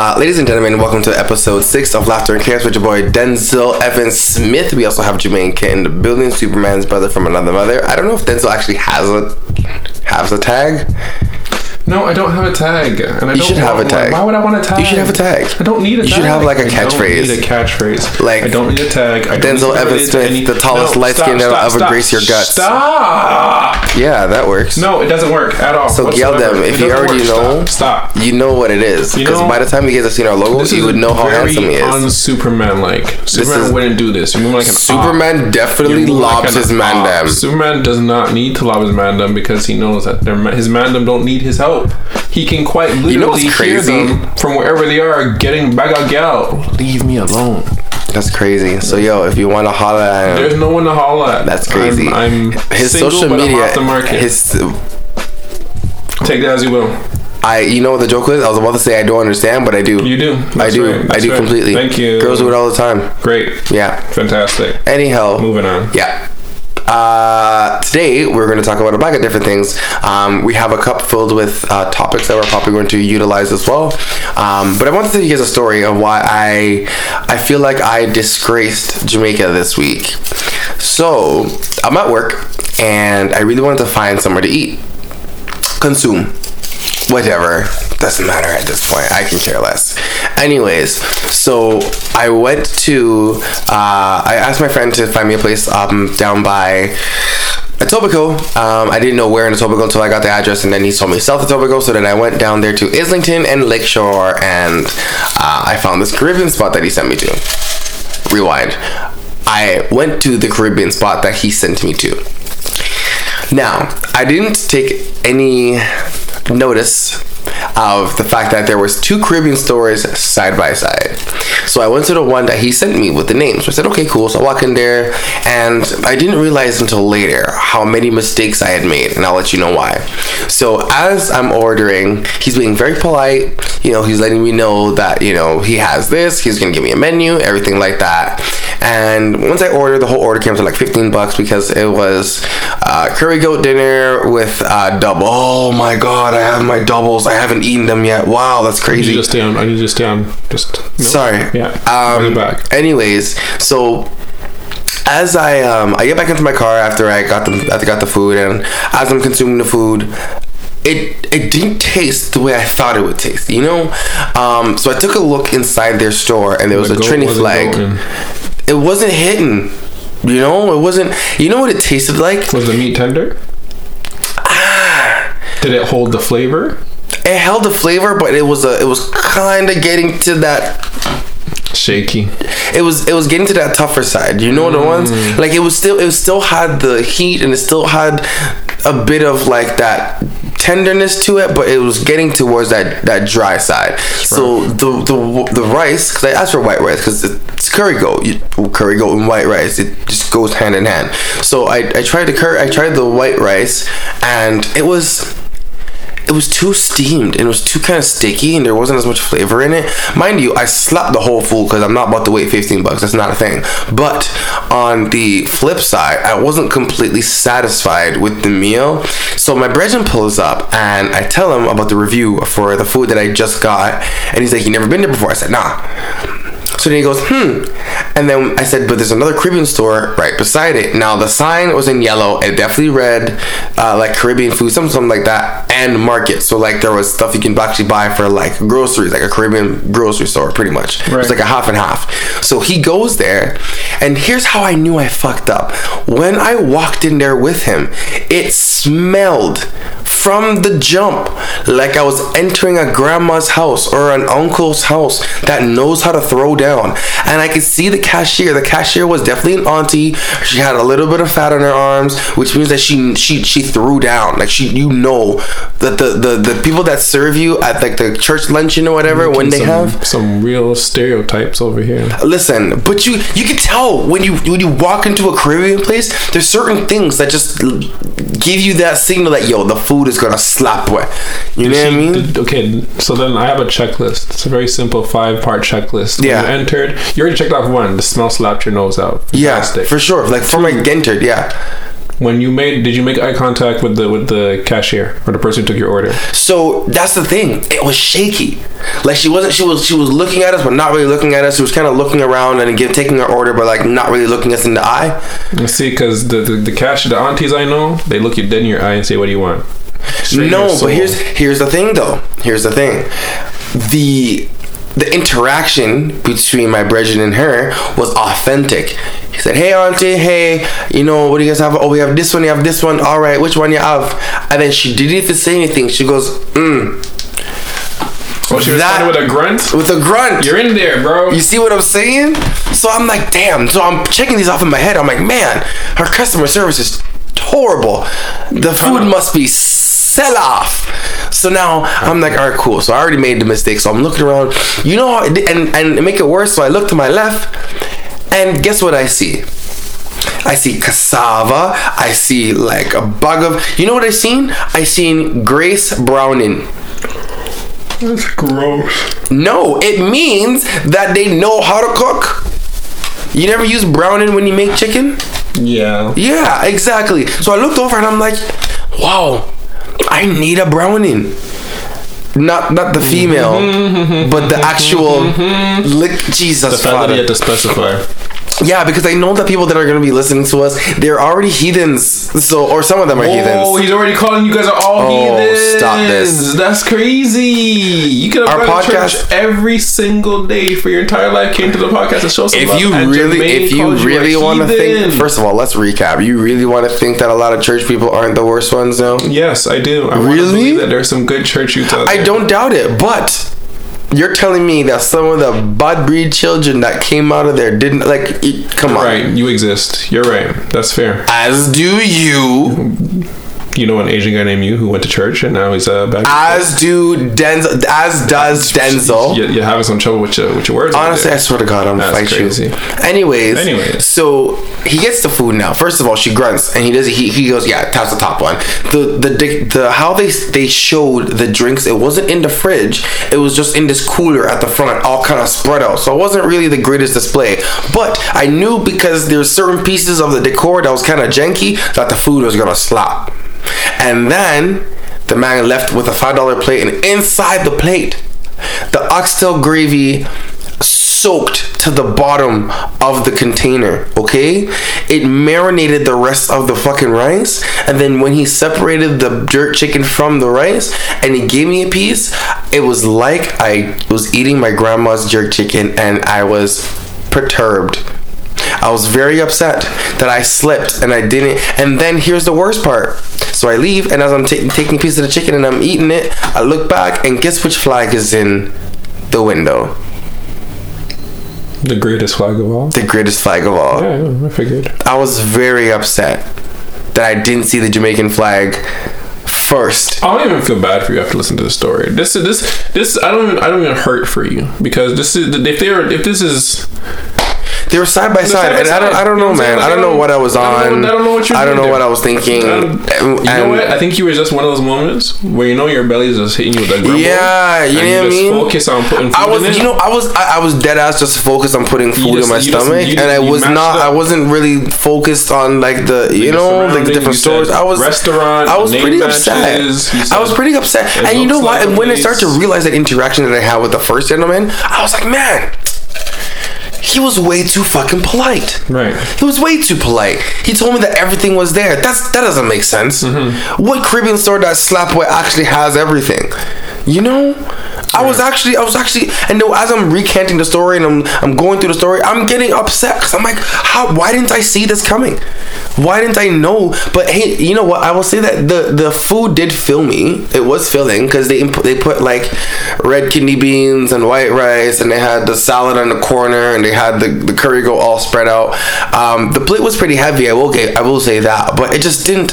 Uh, ladies and gentlemen, welcome to episode six of Laughter and Chaos with your boy Denzel Evan Smith. We also have Jermaine Kent the building, Superman's brother from another mother. I don't know if Denzel actually has a has a tag. No, I don't have a tag, and I You don't should have a tag. One. Why would I want a tag? You should have a tag. I don't need a tag. You tag. should have, like, a I catchphrase. Don't need a catchphrase. Like, I don't need a tag. I Denzel Evans to Evan relate to Smith, any- the tallest No, light stop, skin to ever stop. grace your guts. Stop. Yeah, that works. No, it doesn't work at all. So yell them. If you already work. know, Stop. You know what it is. Because by the time you guys have seen our logo, you would know how handsome he is. Un-Superman like. Superman is- wouldn't do this. You move like an op. Superman definitely You move like lobs his man op. down. Superman does not need to lob his mandem because he knows that their, his mandem don't need his help. He can quite literally know hear them from wherever they are getting back out. Leave me alone. That's crazy. So yo, if you want to holler at him, There's no one to holler at. that's crazy. I'm, I'm his single, social media, off the market. his Take that as you will. I, you know what the joke was? I was about to say I don't understand, but I do. You do. I do. right. I do right. completely. Thank you. Girls do it all the time. Great. Yeah. Fantastic. Anyhow, Moving on. Yeah. Uh, today we're going to talk about a bag of different things. Um, we have a cup filled with uh, topics that we're probably going to utilize as well. Um, but I want to tell you guys a story of why I I feel like I disgraced Jamaica this week. So I'm at work and I really wanted to find somewhere to eat, consume, whatever. Doesn't matter at this point. I can care less. Anyways, so I went to. Uh, I asked my friend to find me a place um, down by Etobicoke. Um, I didn't know where in Etobicoke until I got the address, and then he told me South Etobicoke. So then I went down there to Islington and Lakeshore, and uh, I found this Caribbean spot that he sent me to. Rewind. I went to the Caribbean spot that he sent me to. Now, I didn't take any notice of the fact that there was two Caribbean stores side by side. So I went to the one that he sent me with the names. So I said, okay, cool. So I walk in there, and I didn't realize until later how many mistakes I had made, and I'll let you know why. So as I'm ordering, he's being very polite. You know, he's letting me know that you know he has this. He's gonna give me a menu, everything like that. And once I ordered, the whole order came to like 15 bucks because it was uh, curry goat dinner with uh, double. Oh my god, I have my doubles. I haven't eaten them yet. Wow, that's crazy. I need to stay on. I need stay on. Just no. Sorry. Yeah. Um, back. Anyways, so as I um I get back into my car after I got the after I got the food and as I'm consuming the food, it it didn't taste the way I thought it would taste. You know, um. So I took a look inside their store and there was The a goat Trini wasn't flag. It wasn't hitting. You know, it wasn't. You know what it tasted like? Was the meat tender? Ah. Did it hold the flavor? It held the flavor, but it was a. It was kind of getting to that Shaky. it was it was getting to that tougher side. You know the ones mm. like it was still it still had the heat and it still had a bit of like that tenderness to it, but it was getting towards that that dry side. So the the the rice because I asked for white rice because it's curry goat, you, curry goat and white rice. It just goes hand in hand. So I I tried the curry I tried the white rice and it was it was too steamed and it was too kind of sticky and there wasn't as much flavor in it. Mind you, I slapped the whole food because I'm not about to wait 15 bucks. That's not a thing. But on the flip side, I wasn't completely satisfied with the meal. So my brethren pulls up and I tell him about the review for the food that I just got. And he's like, You never been there before? I said, Nah. So then he goes, hmm. And then I said, but there's another Caribbean store right beside it. Now the sign was in yellow. It definitely read uh, like Caribbean food, something, something like that, and market. So like there was stuff you can actually buy for like groceries, like a Caribbean grocery store, pretty much. It was Right. like a half and half. So he goes there, and here's how I knew I fucked up. When I walked in there with him, it smelled from the jump like I was entering a grandma's house or an uncle's house that knows how to throw down. And I could see the cashier. The cashier was definitely an auntie. She had a little bit of fat on her arms, which means that she she she threw down. Like she you know that the the, the people that serve you at like the church luncheon or whatever when they some, have some real stereotypes over here. Listen, but you you can tell when you when you walk into a Caribbean place, there's certain things that just give you that signal that yo, the food is gonna slap wet. You know what I mean? okay, so then I have a checklist. It's a very simple five part checklist. When Yeah. you entered, you already checked off one. The smell slapped your nose out. yeah, for sure. Like for my Gentard, yeah. When you made, did you make eye contact with the with the cashier or the person who took your order? So that's the thing. It was shaky. Like she wasn't. She was. She was looking at us, but not really looking at us. She was kind of looking around and give, taking our order, but like not really looking us in the eye. You see, because the, the the cashier, the aunties I know, they look you dead in your eye and say, "What do you want?" No, but here's here's the thing though. Here's the thing. The the interaction between my brethren and her was authentic. He said, "Hey, auntie, hey, you know what do you guys have? Oh, we have this one. You have this one. All right, which one you have?" And then she didn't even say anything. She goes, "Mm," oh, she that- with a grunt. with a grunt. You're in there, bro. You see what I'm saying? So I'm like, damn. So I'm checking these off in my head. I'm like, man, her customer service is horrible. The food must be sell off. So now I'm like, all right, cool. So I already made the mistake. So I'm looking around. You know, how, and and make it worse. So I look to my left, and guess what I see? I see cassava. I see like a bug of. You know what I seen? I seen Grace Browning. That's gross. No, it means that they know how to cook. You never use browning when you make chicken? Yeah. Yeah, exactly. So I looked over and I'm like, wow, I need a browning. Not not the female, mm-hmm. but the actual mm-hmm. lick Jesus The fact that Father. you had to specify. Yeah, because I know that people that are gonna be listening to us, they're already heathens. So or some of them are Oh, heathens. Oh, he's already calling you guys are all heathens. Oh, heathens. stop this. That's crazy. You could have Our to podcast- church every single day for your entire life. Came to the podcast to show some If love, you and really, Jermaine if you really want to think, first of all, let's recap. You really want to think that a lot of church people aren't the worst ones, though? yes, I do. I Really? that there's some good church youth out I don't doubt it, but you're telling me that some of the bad breed children that came out of there didn't like. e- Come on, Right, you exist. You're right. That's fair. as do you, You know an Asian guy named you who went to church and now he's uh, a bad. as do Denzel, as does Denzel. You're, you're having some trouble with your with your words. Honestly, I swear to God, I'm gonna That's fight crazy. you. Anyways, Anyways. so he gets the food now. First of all, she grunts and he does. He, he goes, yeah, pass the top one. The the the, the how they they showed the drinks. It wasn't in the fridge. It was just in this cooler at the front, all kind of spread out. So it wasn't really the greatest display. But I knew because there's certain pieces of the decor that was kind of janky that the food was gonna slap. And then the man left with a five dollar plate, and inside the plate, the oxtail gravy soaked to the bottom of the container, okay? It marinated the rest of the fucking rice, and then when he separated the jerk chicken from the rice and he gave me a piece, it was like I was eating my grandma's jerk chicken and I was perturbed. I was very upset that I slipped and I didn't. And then here's the worst part. So I leave, and as I'm ta- taking a piece of the chicken and I'm eating it, I look back, and guess which flag is in the window? the greatest flag of all. The greatest flag of all. Yeah, I figured. I was very upset that I didn't see the Jamaican flag first. I don't even feel bad for you after listening to the story. This is this this I don't even, I don't even hurt for you because this is if they're if this is They were side by side, and I don't, I don't know, man. I don't know what I was on. I don't know what you're I don't know what. I was thinking. You know what? I think you were just one of those moments where you know your belly's just hitting you with a grumble. Yeah, you know what I just mean? Focus on putting. Food I was, you know, I was, I, was dead ass just focused on putting food in my you stomach, and I was not. I wasn't really focused on like the, you know, like the different you stores. I was restaurant, I was pretty upset. I was pretty upset, and you know what? And when I started to realize that interaction that I had with the first gentleman, I was like, man. He was way too fucking polite. Right. He was way too polite. He told me that everything was there. That's that doesn't make sense. Mm-hmm. What Caribbean store that Slapway actually has everything? You know, I was actually, I was actually, and though as I'm recanting the story and I'm, I'm going through the story, I'm getting upset because I'm like, how? Why didn't I see this coming? Why didn't I know? But hey, you know what? I will say that the the food did fill me. It was filling because they imp- they put like red kidney beans and white rice, and they had the salad on the corner, and they had the, the curry go all spread out. Um, the plate was pretty heavy. I will get, I will say that, but it just didn't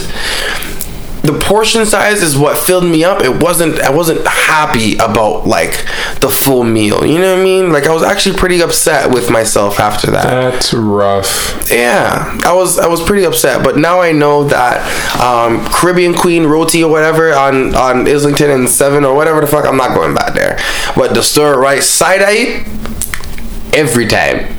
the portion size is what filled me up. It wasn't I wasn't happy about like the full meal. You know what I mean? Like I was actually pretty upset with myself after that. That's rough. Yeah, I was I was pretty upset, but now I know that um, Caribbean Queen Roti or whatever on on Islington and Seven or whatever the fuck, I'm not going back there. But the store right side I eat every time.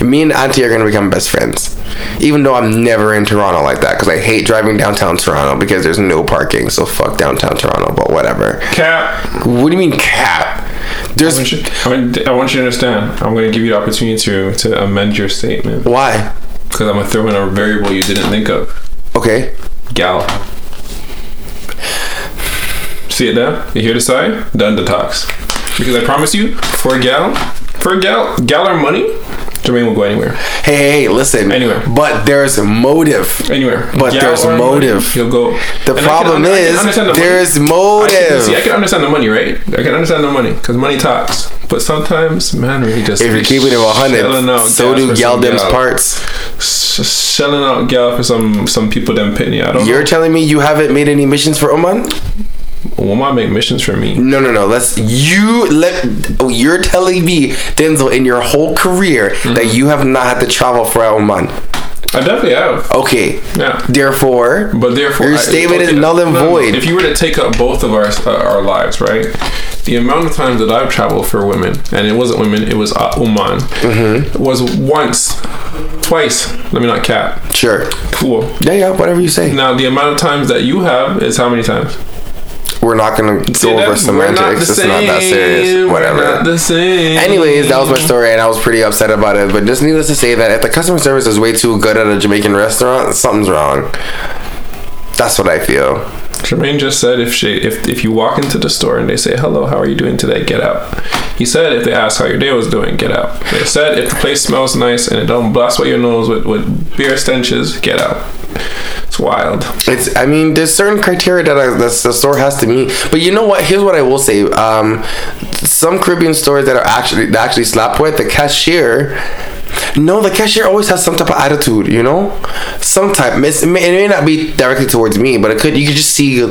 Me and Auntie are gonna become best friends. Even though I'm never in Toronto like that because I hate driving downtown Toronto because there's no parking. So fuck downtown Toronto, but whatever. Cap. What do you mean cap? I There's want, you, I, want, I want you to understand. I'm going to give you the opportunity to, to amend your statement why? because I'm going to throw in a variable you didn't think of. Okay. Gal. See it there? You hear the sigh? Done the talks. Because I promise you, for a gal, for gal, gal or money, Jermaine will go anywhere. Hey, hey, hey, listen. Anywhere. But there's motive. Anywhere. But Gal there's or money, motive. he'll go. The And I can problem I can is understand the money. there's I can, motive. see, I can understand the money, right? I can understand the money because money talks. But sometimes, man, really just if you're keeping it shelling 100, out so do gal them's parts. Shelling out gal for some some people them penny. I don't You're know. telling me you haven't made any missions for Oman? Woman make missions for me. No, no, no. Let's you let. oh, You're telling me, Denzel, in your whole career Mm-hmm. that you have not had to travel for Oman. I definitely have. Okay. Yeah. Therefore, But therefore, your I- statement is null and no, void. If you were to take up both of our uh, our lives, right? The amount of times that I've traveled for women, and it wasn't women, it was uh, Oman, Mm-hmm. was once, twice. Let me not cap. sure. Cool. Yeah, yeah. Whatever you say. Now the amount of times that you have is how many times? We're not gonna go that? over semantics. It's not that serious. same. Whatever. not the same. Anyways, that was my story, and I was pretty upset about it. But just needless to say that if the customer service is way too good at a Jamaican restaurant, something's wrong. That's what I feel. Jermaine just said if she if if you walk into the store and they say hello, how are you doing today? Get out. He said if they ask how your day was doing, get out. They said if the place smells nice and it don't blast away your nose with, with beer stenches, get out. It's wild. It's. I mean, there's certain criteria that, I, that the store has to meet. But you know what? Here's what I will say. Um, some Caribbean stores that are actually that actually slap with the cashier. No, the cashier always has some type of attitude. You know, some type. It's, it, may, it may not be directly towards me, but it could. You could just see.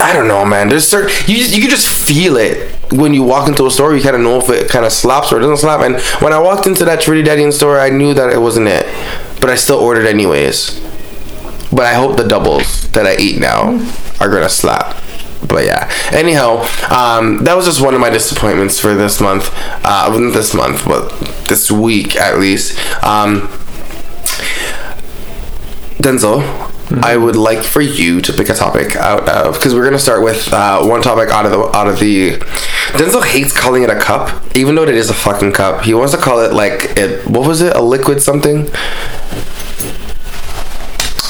I don't know, man. There's certain. You you could just feel it when you walk into a store. You kind of know if it kind of slaps or doesn't slap. And when I walked into that Trinidadian store, I knew that it wasn't it. But I still ordered anyways. But I hope the doubles that I eat now are gonna slap. But yeah. Anyhow, um, that was just one of my disappointments for this month. Uh, not this month, but this week at least. Um, Denzel, I would like for you to pick a topic out of because we're gonna start with uh, one topic out of the out of the. Denzel hates calling it a cup, even though it is a fucking cup. He wants to call it like it. What was it? A liquid something?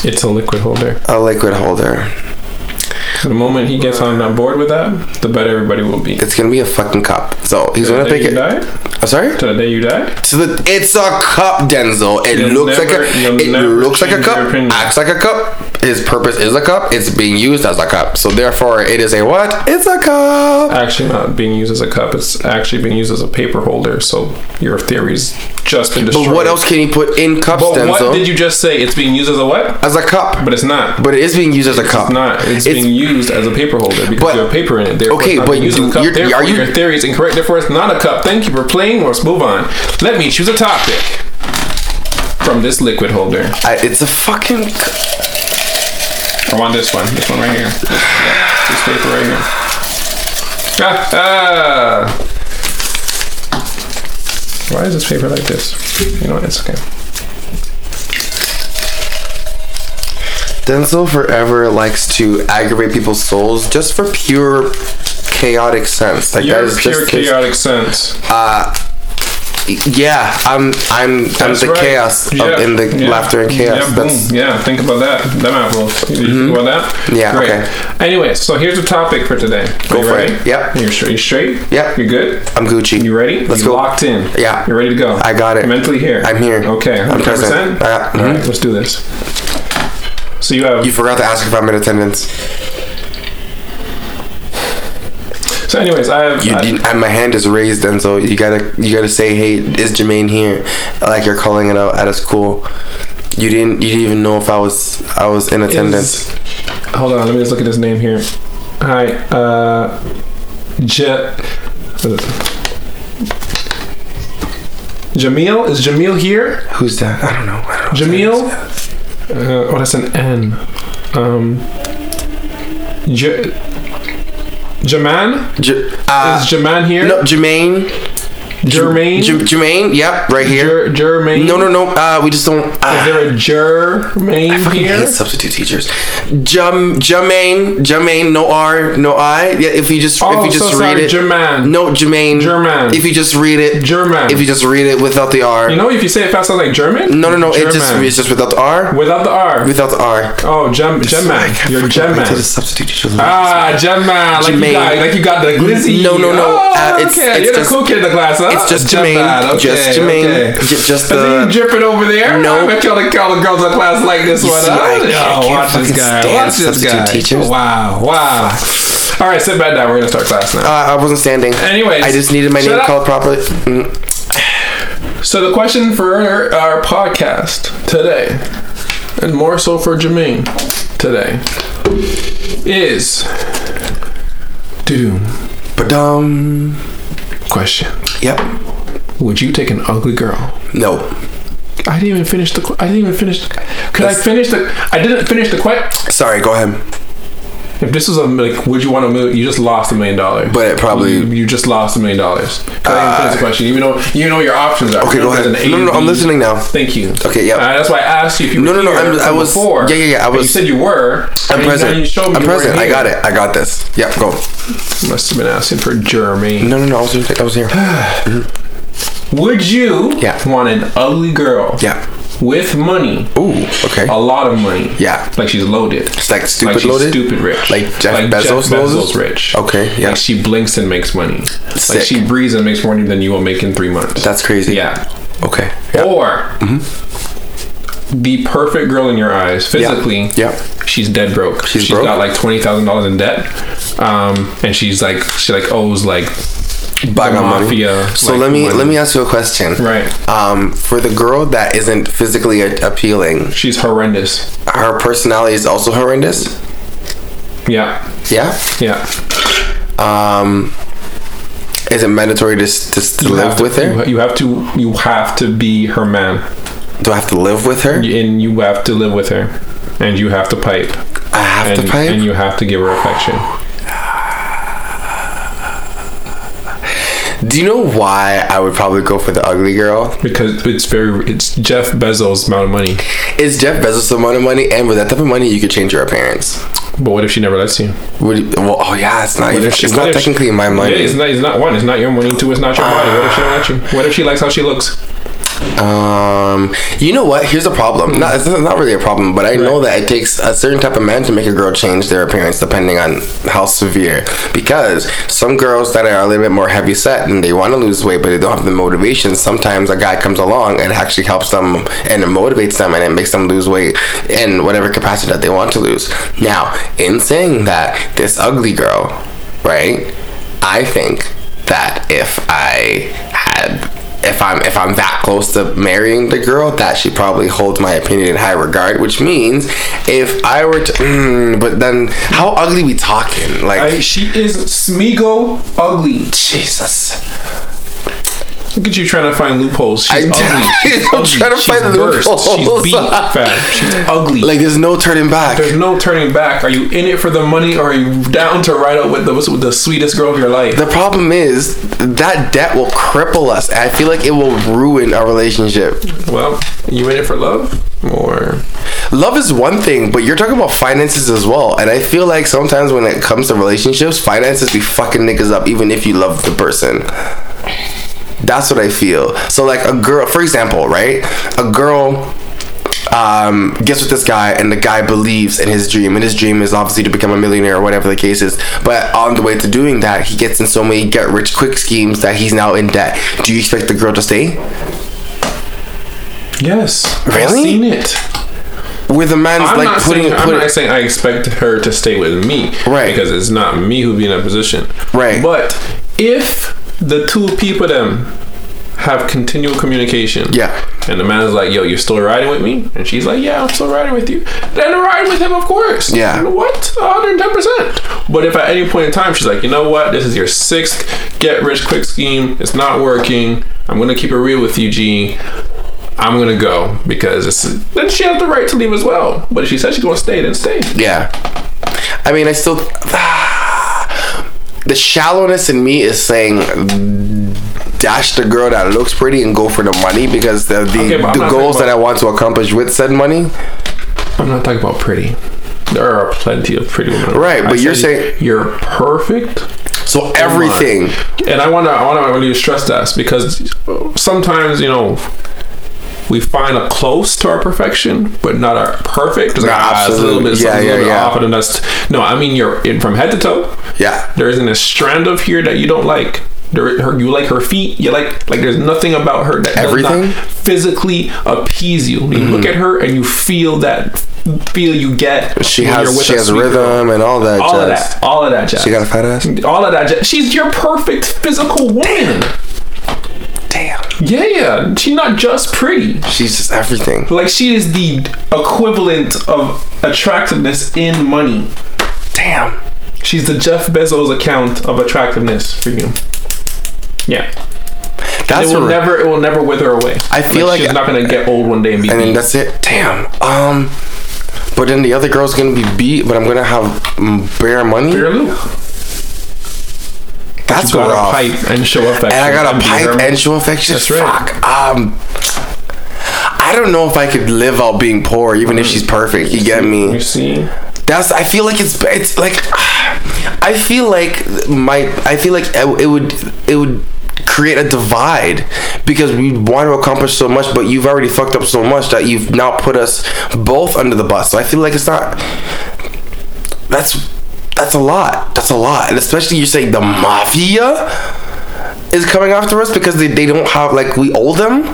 It's a liquid holder. A liquid holder. The moment he gets on board with that, the better everybody will be. It's gonna be a fucking cop. So he's gonna pick it. die? I'm sorry. To the day you die? So the, it's a cup, Denzel. It You'll looks never- like a. It looks like a cup. Acts like a cup. His purpose is a cup. It's being used as a cup. So therefore, it is a what? It's a cup. Actually, not being used as a cup. It's actually being used as a paper holder. So your theory's just been destroyed. But what else can you put in cups, But Denzel? what did you just say? It's being used as a what? as a cup. But it's not. But it is being used as a cup. It's not. It's, It's- being used as a paper holder because But- you have paper in it. Therefore, Okay, it's not but being used as a you- cup. are you- your theory is incorrect. Therefore, it's not a cup. Thank you for playing. Let's move on. Let me choose a topic from this liquid holder. I, it's a fucking. I want this one. This one right here. This, this paper right here. Ah, ah. Why is this paper like this? You know what? It's okay. Denzel forever likes to aggravate people's souls just for pure chaotic sense. Like that is pure just his- chaotic sense. Yeah, I'm I'm I'm That's the right. chaos of, in the yeah. laughter and chaos. Yeah, That's boom. yeah, think about that. That apple. You think about that? Mm-hmm. Yeah, Great. okay. Anyway, so here's the topic for today. Go Are you for ready? it. Yep. You're straight. You straight? Yep. You're good. I'm Gucci. You ready? Let's you go. Locked in. Yeah. You're ready to go. I got it. You're mentally here. I'm here. Okay. I'm 100%? present. I All right. Let's do this. So you have. You forgot to ask if I'm in attendance. So, anyways, I have. You, I- you, my hand is raised, and so you gotta you gotta say, "Hey, is Jermaine here?" Like you're calling it out at a school. You didn't you didn't even know if I was I was in attendance. is- hold on. Let me just look at his name here. Hi. Uh. Jet. Jamil is Jamil here? Who's that? I don't know. I don't know. Jamil? Uh, oh, that's an N. Um, J- Jaman? J- uh, Is Jaman here? no, Jermaine. Jermaine. J- Jermaine. Yep, right here. Jer- Jermaine. no, no, no. Uh, we just don't. Is Uh, there a Jermaine I fucking here? hate substitute teachers. Jam, Jermaine, Jermaine, no R, no I. Yeah, if you just if Oh, you just so read sorry, it. Jermaine. No, Jermaine. Jermaine. If you just read it. Jermaine. If you just read it without the R. You know, if you say it fast, sounds like German. no, no, no. It just it's just without the R. without the R. Without the R. oh, Gem Gemman. You're Gemman. substitute teachers. Ah, Gemman. Like you Jermaine. got, like you got the glizzy. No, no, no. Oh, Uh, it's- okay. it's You're just- the cool kid in the class, huh? It's just. Jermaine. Okay, Just Jermaine. okay. J- just I you the. dripping over there. No. I bet you all the, all the girls in class like this one. see? I I oh, can't watch this guy. Watch this guy. teachers. Wow, wow. All right, sit back down. We're gonna start class now. Uh, I wasn't standing. Anyways, I just needed my name up. called properly. Mm. So the question for our, podcast today, and more so for Jermaine today, is doom But um. question. Yep. Would you take an ugly girl? No. I didn't even finish the. I didn't even finish. Could I finish the? I didn't finish the question. Sorry. Go ahead. If this was a like, would you want to million? You just lost a million dollars. But it probably- you, you just lost a million dollars. Even finish the question? Even though you know your options are. Okay, You know go ahead. No, no, no, I'm listening now. Thank you. Okay, yeah. Uh, that's why I asked you if you No, were no, no, here I'm- I was- before. yeah, yeah, yeah, I And You was- said you were. I'm present. You showed me I'm present. I got it. I got this. Yep. Go. Must have been asking for Jeremy. No, no, no. I was. I was here. Would you Yeah. want an ugly girl Yeah. With money? Ooh. Okay. A lot of money. Yeah. Like she's loaded. It's like stupid like she's loaded. stupid rich. Like Jeff Bezos loaded? rich. Okay, yeah. Like she blinks and makes money. Sick. Like she breathes and makes more money than you will make in three months. That's crazy. yeah. Okay. Yeah. Or the perfect girl in your eyes physically. Yeah. She's dead broke. She's she's broke? got like twenty thousand dollars in debt, um, and she's like she like owes like The mafia. So like, let me money. let me ask you a question. Right. Um, for the girl that isn't physically a- appealing, She's horrendous. her personality is also horrendous. Yeah. Yeah. Yeah. Um, is it mandatory to to, to live to- with her? You have to. You have to be her man, Do I have to live with her? and you have to live with her, and you have to pipe, I have and, to pipe. and you have to give her affection. Do you know why I would probably go for the ugly girl? because it's very it's Jeff Bezos' amount of money. It's Jeff Bezos amount of money, and with that type of money, you could change your appearance. But what if she never lets you? Would you- well, oh yeah, it's not. What if she- it's not if she- technically my money. Yeah, it's not. It's not one. It's not your money. Two. It's not your body. What if she don't let you? What if she likes how she looks? Um, you know what? Here's a problem. Not, it's not really a problem, but I know that it takes a certain type of man to make a girl change their appearance depending on how severe. Because some girls that are a little bit more heavy set and they want to lose weight, but they don't have the motivation. Sometimes a guy comes along and actually helps them and it motivates them and it makes them lose weight in whatever capacity that they want to lose. Now, in saying that, this ugly girl, right? I think that if I had if I'm if I'm that close to marrying the girl, that she probably holds my opinion in high regard. Which means if I were to, mm, but then how ugly we talking? Like I, she is Smeagol ugly. Jesus, Look at you trying to find loopholes. She's I'm ugly. trying- She's I'm ugly. trying to She's find burst. loopholes. She's beat, fam. She's ugly. like there's no turning back. There's no turning back. Are you in it for the money, or are you down to ride out with the with the sweetest girl of your life? The problem is that debt will cripple us. I feel like it will ruin our relationship. Well, you in it for love, or Love is one thing, but you're talking about finances as well. And I feel like sometimes when it comes to relationships, finances be fucking niggas up even if you love the person. That's what I feel. So like a girl, for example, right? A girl um, gets with this guy, and the guy believes in his dream, and his dream is obviously to become a millionaire or whatever the case is. But on the way to doing that, he gets in so many get rich quick schemes that he's now in debt. Do you expect the girl to stay? yes, Really? I've seen it. Where the man's I'm like putting, saying I'm not saying I expect her to stay with me, Right. Because it's not me who be in that position, Right. But if the two people them have continual communication, Yeah. and the man is like, "Yo, you're still riding with me," and she's like, "Yeah, I'm still riding with you," then ride with him, of course. Yeah. What? 110 percent. But if at any point in time she's like, "You know what? This is your sixth get rich quick scheme. It's not working. I'm gonna keep it real with you, G." I'm gonna go because it's then she has the right to leave as well. But if she says she's gonna stay, then stay. Yeah. I mean, I still. The shallowness in me is saying dash the girl that looks pretty and go for the money because the the, Okay, the goals that I want to accomplish with said money. I'm not talking about pretty. There are plenty of pretty women. Right, I but you're saying- you're perfect. So everything. And I wanna, I wanna really stress that because sometimes you know we find a close to our perfection, but not our perfect. It's like, No, ah, it's a little bit. Yeah, little yeah, off, and that's no. I mean, you're in from head to toe. Yeah. There isn't a strand of here that you don't like. There, her, you like her feet. You like like. There's nothing about her that Everything? physically appease you. You look at her and you feel that feel you get. She when has you're with she has rhythm and all that All of that. All of that jazz. She got a fat ass. All of that. jazz. She's your perfect physical woman. Damn. Yeah, yeah. She's not just pretty. She's just everything. Like she is the equivalent of attractiveness in money. Damn. She's the Jeff Bezos account of attractiveness for you. Yeah. That's it will never it will never wither away. I feel like- she's not gonna get old one day and be and then that's it. Damn. Um. But then the other girl's gonna be beat, but I'm gonna have bare money. That's You got rough. a pipe and show affection. and I got a pipe and show affection. That's right. Fuck. Um. I don't know if I could live out being poor, even if she's perfect. You get me? You see, That's. I feel like it's. It's like. I feel like my. I feel like it would. It would create a divide because we want to accomplish so much, but you've already fucked up so much that you've now put us both under the bus. So I feel like it's not. That's that's a lot. That's a lot, and especially you're saying the mafia is coming after us because they, they don't have like we owe them.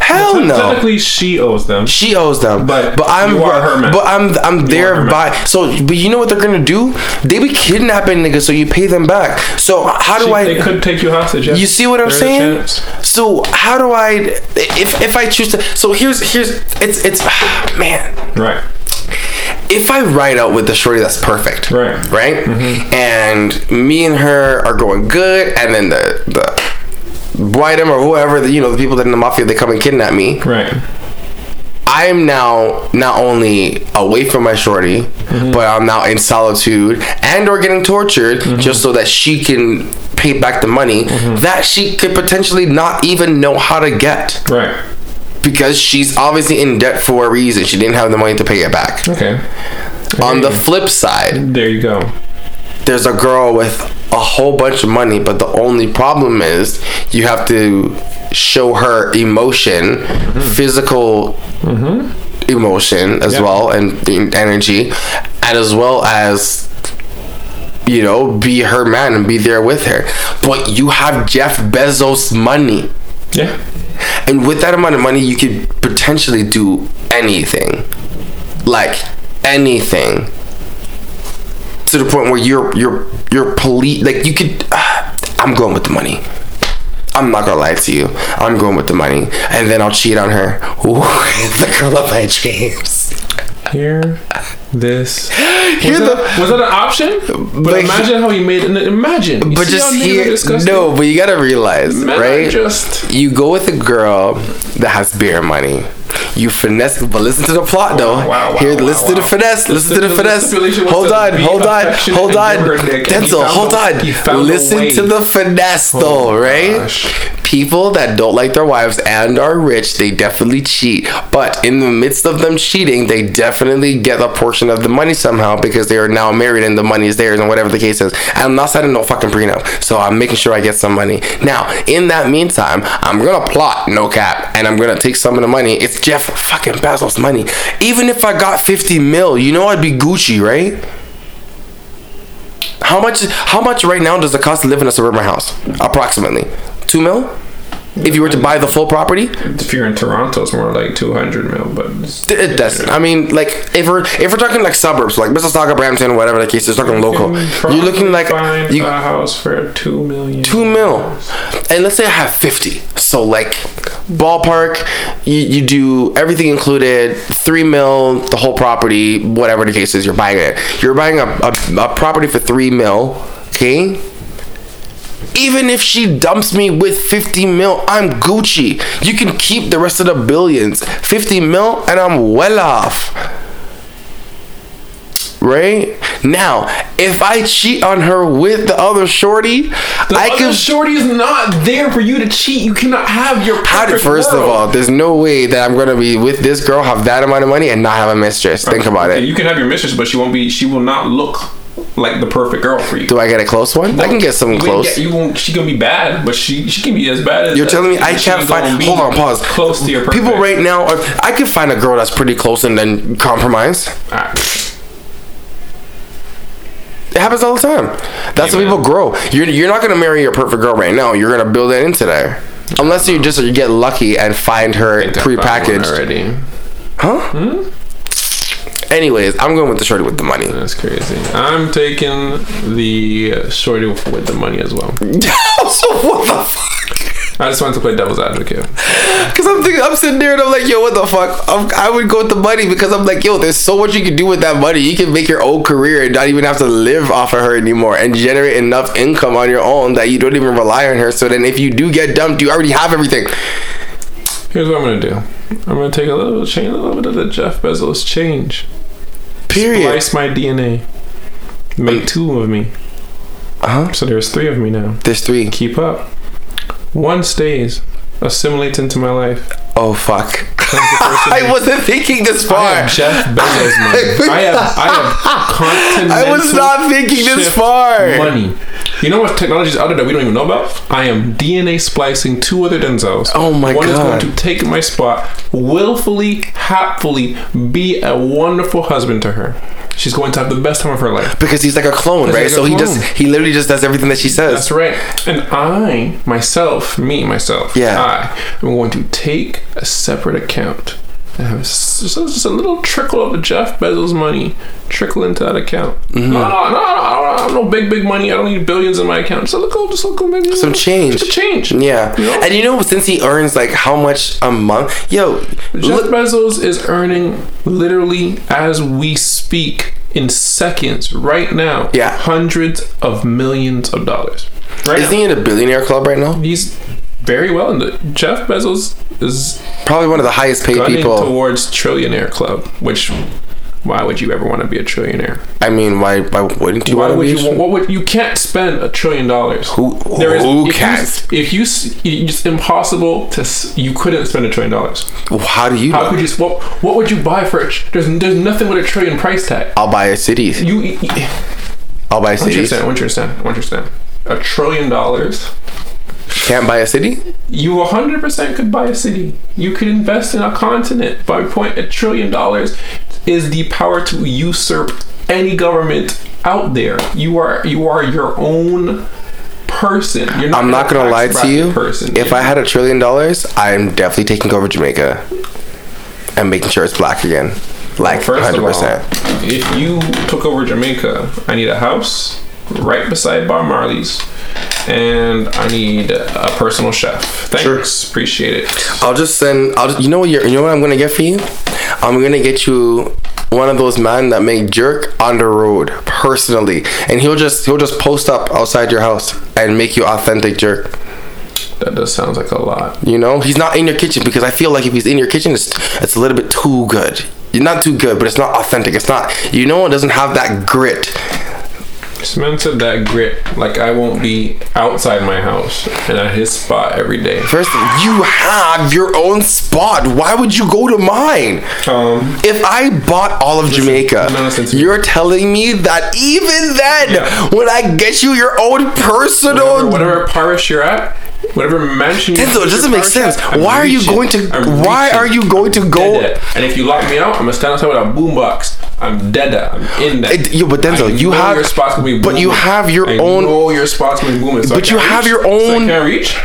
Hell no. technically she owes them. She owes them, But but I'm you are her man. but I'm I'm there by so but you know what they're gonna do? They be kidnapping niggas so you pay them back. So how do She- I? they could take you hostage. yes. You see what I'm saying? So how do I if if I choose to? So here's here's it's it's man. Right. If I ride out with the shorty that's perfect, Right. right, mm-hmm. and me and her are going good, and then the the Whitem or whoever the you know the people that in the mafia they come and kidnap me. Right. I'm now not only away from my shorty, mm-hmm. but I'm now in solitude and or getting tortured mm-hmm. just so that she can pay back the money that she could potentially not even know how to get Right. Because she's obviously in debt for a reason. She didn't have the money to pay it back. Okay. On the flip side, There you go. there's a girl with a whole bunch of money, but the only problem is you have to show her emotion, mm-hmm. physical mm-hmm. emotion as Yeah. well, and the energy, and as well as you know, be her man and be there with her. But you have Jeff Bezos' money. Yeah. And with that amount of money, you could potentially do anything. Like anything. To the point where you're you're you're police like you could I'm going with the money. I'm not gonna lie to you. I'm going with the money. And then I'll cheat on her. Ooh, the girl of my dreams. Hear this. Hear was, the that, was that an option? But Like- imagine how he made it. Imagine. But just how niggas are hear no, but you gotta realize, right? just you go with a girl that has beer money. You finesse, but listen to the plot though. wow, wow, Here, wow, listen to the finesse. Listen to the The finesse. Hold on, hold on, hold on. give her a dick, and he Denzel, hold on. Listen to the finesse though, Oh, right? People that don't like their wives and are rich, they definitely cheat. But in the midst of them cheating, they definitely get a portion of the money somehow because they are now married and the money is theirs and whatever the case is. And I'm not signing no fucking prenup, so I'm making sure I get some money. Now, in that meantime, I'm gonna plot no cap and I'm gonna take some of the money. It's Jeff fucking Bezos' money. Even if I got 50 mil, you know I'd be Gucci, right? How much? How much right now does it cost to live in a suburban house? Approximately two mil. If you were to buy the full property, if you're in Toronto, it's more like 200 mil. But it doesn't. I mean, like if we're if we're talking like suburbs, like Mississauga, Brampton, whatever the case is, talking local. You're looking like you a house for two million. two mil, and let's say I have fifty. So like ballpark, you, you do everything included, three mil, the whole property, whatever the case is, you're buying it. You're buying a, a, a property for three mil, okay? Even if she dumps me with 50 mil, I'm Gucci. You can keep the rest of the billions. 50 mil, and I'm well off. Right? Now, if I cheat on her with the other shorty, The I other can. shorty is not there for you to cheat. You cannot have your How did, first of all, there's no way that I'm gonna be with this girl, have that amount of money, and not have a mistress. Think about Okay, it. You can have your mistress, but she won't be. She will not look like the perfect girl for you. Do I get a close one? I can get someone close. get- you won't. She can be bad, but she she can be as bad as. You're telling me I can't find. Hold on, pause. Close to your perfect. People right now, are, I could find a girl that's pretty close and then compromise. Ah, It happens all the time. That's how people grow. You're you're not gonna marry your perfect girl right now. You're gonna build that into there. Unless you just you get lucky and find her I found one prepackaged. already. Huh? Anyways, I'm going with the shorty with the money. That's crazy. I'm taking the shorty with the money as well. so what the fuck? I just wanted to play devil's advocate. Because I'm thinking, I'm sitting there and I'm like, yo, what the fuck? I'm, I would go with the money because I'm like, yo, there's so much you can do with that money. You can make your own career and not even have to live off of her anymore and generate enough income on your own that you don't even rely on her. So then if you do get dumped, you already have everything. Here's what I'm gonna do. I'm gonna take a little change, a little bit of the Jeff Bezos change. Period. Slice my DNA. Make two of me. Uh-huh. So there's three of me now. There's three. Keep up. One stays, assimilates into my life. Oh, fuck. Comes the person I wasn't thinking this I far. have Jeff Bezos money. I have I have continental. I was not thinking this far. Money. You know what technology is out there that we don't even know about? I am DNA splicing two other Denzels. Oh my god. One is going to take my spot, willfully, happily be a wonderful husband to her. She's going to have the best time of her life. Because he's like a clone, right? like so he clone. just he literally just does everything that she says. That's right. And I, myself, me, myself, Yeah. I am going to take a separate account and have s- just, a little trickle of Jeff Bezos money trickle into that account. Mm-hmm. No, no, no, no, I don't have no big, big money. I don't need billions in my account. A little, just little, maybe Some change. Just a change. Yeah. You know? And you know, since he earns like how much a month? Yo, Jeff look, Bezos is earning literally as we speak in seconds right now. Yeah. hundreds of millions of dollars. Right isn't he in a billionaire club right now? he's very well And Jeff Bezos is Probably one of the highest paid people. towards trillionaire club which why would you ever want to be a trillionaire I mean, why why wouldn't you why would be? you what would you can't spend a trillion dollars Who- there is who if can't? you, if you it's impossible to you couldn't spend a trillion dollars How do you how know? could you what, what would you buy for it there's there's nothing with a trillion price tag I'll buy a city. you, you I'll buy want you understand I understand I understand a trillion dollars Can't buy a city? You 100% could buy a city. You could invest in a continent. By point, a trillion dollars is the power to usurp any government out there. You are you are your own person. You're not I'm not gonna lie to you. Person. If I had a trillion dollars, I'm definitely taking over Jamaica and making sure it's black again. Like First hundred of all, percent. if you took over Jamaica, I need a house right beside Bob Marley's, and I need a personal chef. Thanks, appreciate it. I'll just send. I'll. Just, you know what? You're, you know what I'm gonna get for you? I'm gonna get you one of those men that make jerk on the road personally, and he'll just he'll just post up outside your house and make you authentic jerk. That does sounds like a lot. You know, he's not in your kitchen because I feel like if he's in your kitchen, it's it's a little bit too good. You're not too good, but it's not authentic. It's not. You know, it doesn't have that grit. Said that grit, like I won't be outside my house and at his spot every day. First, you have your own spot. Why would you go to mine? Um, If I bought all of Jamaica, listen me. you're telling me that even then, Yeah. when I get you your own personal, whatever, whatever parish you're at, whatever mansion you Denzel, it doesn't make sense. I'm Why are you going to? I'm Why reaching. are you going to go? And if you lock me out, I'm gonna stand outside with a boombox. I'm dead. I'm in that. It- yo, but Denzel, I you have- your spot's gonna be but you have your I own- know your spot's gonna be booming. So But you have reach. your So own- can't reach.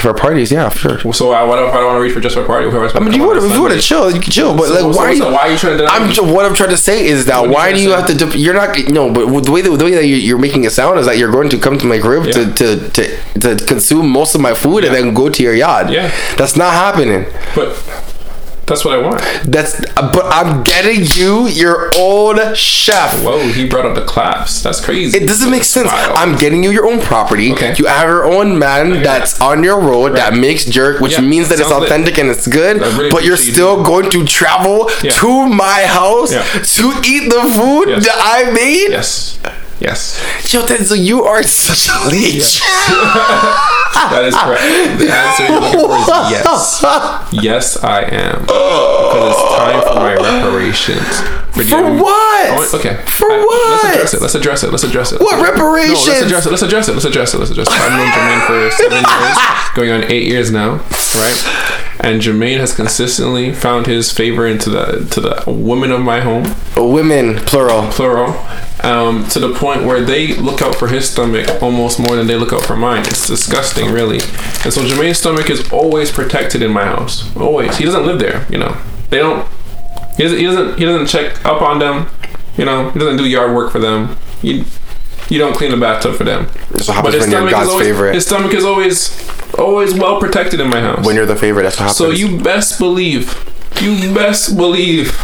For parties, yeah, sure. So I, what if I don't want to reach for just for a party? I mean, you would if you want to chill, you can chill. But So- like, so why are you? Why are you trying to deny I'm me? what I'm trying to say is that you why do you have to? You're not no, but the way the, the way that you- you're making it sound is that you're going to come to my crib to, Yeah. to to to consume most of my food and then go to your yard. Yeah. that's not happening. But That's what I want. That's but I'm getting you your own chef. Whoa, he brought up the claps. That's crazy. It doesn't make sense. Wild. I'm getting you your own property. Okay. You have your own man that's on your road that makes jerk, which Yeah. means that it's Sounds lit. authentic and it's good. Really but you're appreciate you still going to travel Yeah. to my house Yeah. to eat the food Yes. that I made. Yes. Yes. Yo, Denzel, you are such a leech. That is correct. The answer you're looking for is yes. Yes, I am. Because it's time for my reparations. For the- what? Oh, I want- okay. For I- what? Let's address it. Let's address it. Let's address it. What reparations? No, let's address it. Let's address it. Let's address it. Let's address it. I've known Jermaine for seven years, going on eight years now, right? And Jermaine has consistently found his favor into the to the women of my home Women, plural. plural, um, to the point where they look out for his stomach almost more than they look out for mine. It's disgusting, really. And so Jermaine's stomach is always protected in my house. Always. He doesn't live there. You know. They don't. He doesn't. He doesn't. He doesn't check up on them. You know. He doesn't do yard work for them. You. You don't clean the bathtub for them. That's what happens when you're is God's always, favorite. His stomach is always, always well protected in my house. When you're the favorite, that's what happens. So you best believe, you best believe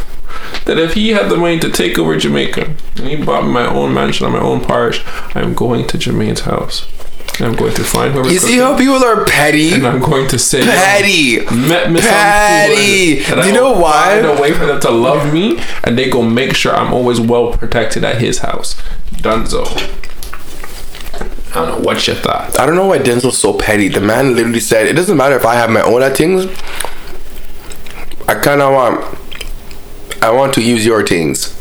that if he had the money to take over Jamaica and he bought my own mansion on my own parish, I'm going to Jermaine's house. I'm going to find whoever's You see how people are petty? and I'm going to say, Petty. Met me Petty. Do you know why? Find a way for them to love me, and they go make sure I'm always well protected at his house. Dunzo. I don't know what you thought. I don't know why Denzel's so petty. The man literally said, "It doesn't matter if I have my own things. I kind of want, I want to use your things."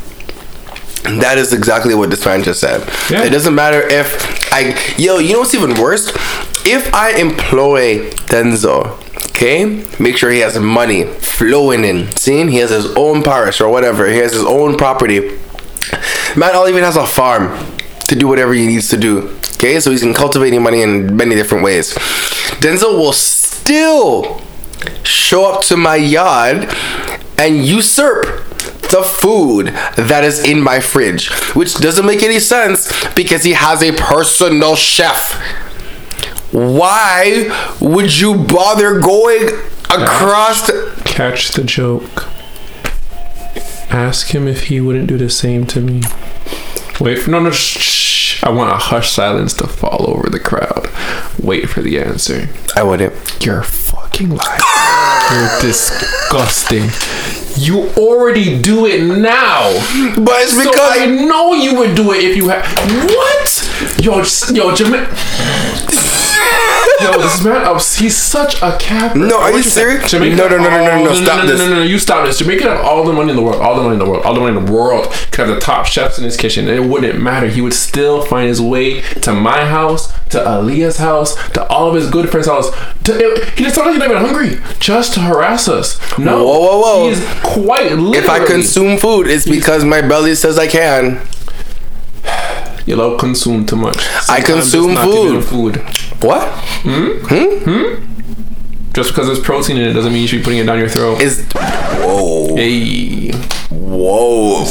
That is exactly what this man just said. Yeah. It doesn't matter if I, yo, you know what's even worse? If I employ Denzel, okay, make sure he has money flowing in. Seeing he has his own parish or whatever, he has his own property. Man, all even has a farm to do whatever he needs to do. Okay, so he's in cultivating money in many different ways. Denzel will still show up to my yard and usurp the food that is in my fridge, which doesn't make any sense because he has a personal chef. Why would you bother going across? The- Catch the joke. Ask him if he wouldn't do the same to me. Wait for no no shh, shh. I want a hush silence to fall over the crowd. Wait for the answer. I wouldn't. You're fucking lying. You're disgusting. You already do it now. But it's So because I know you would do it if you had. What? Yo, yo, Jermaine. Yo, this man, oh, he's such a cap. No, are you serious? Jamaica No, no, no, no, no, no, oh, stop no, this. No, no, no, you stop this. Jamaica have all the money in the world, all the money in the world, all the money in the world. Could have the top chefs in his kitchen, and it wouldn't matter. He would still find his way to my house, to Aaliyah's house, to all of his good friends' house. To, he just sounds like he's not even hungry, just to harass us. No, Whoa, whoa, whoa. He's quite literally. if I consume food, it's because my belly says I can. You love consume too much. I consume food. food. What? Hmm? Hmm? Hmm? Just because there's protein in it doesn't mean you should be putting it down your throat. Is whoa, Hey, whoa.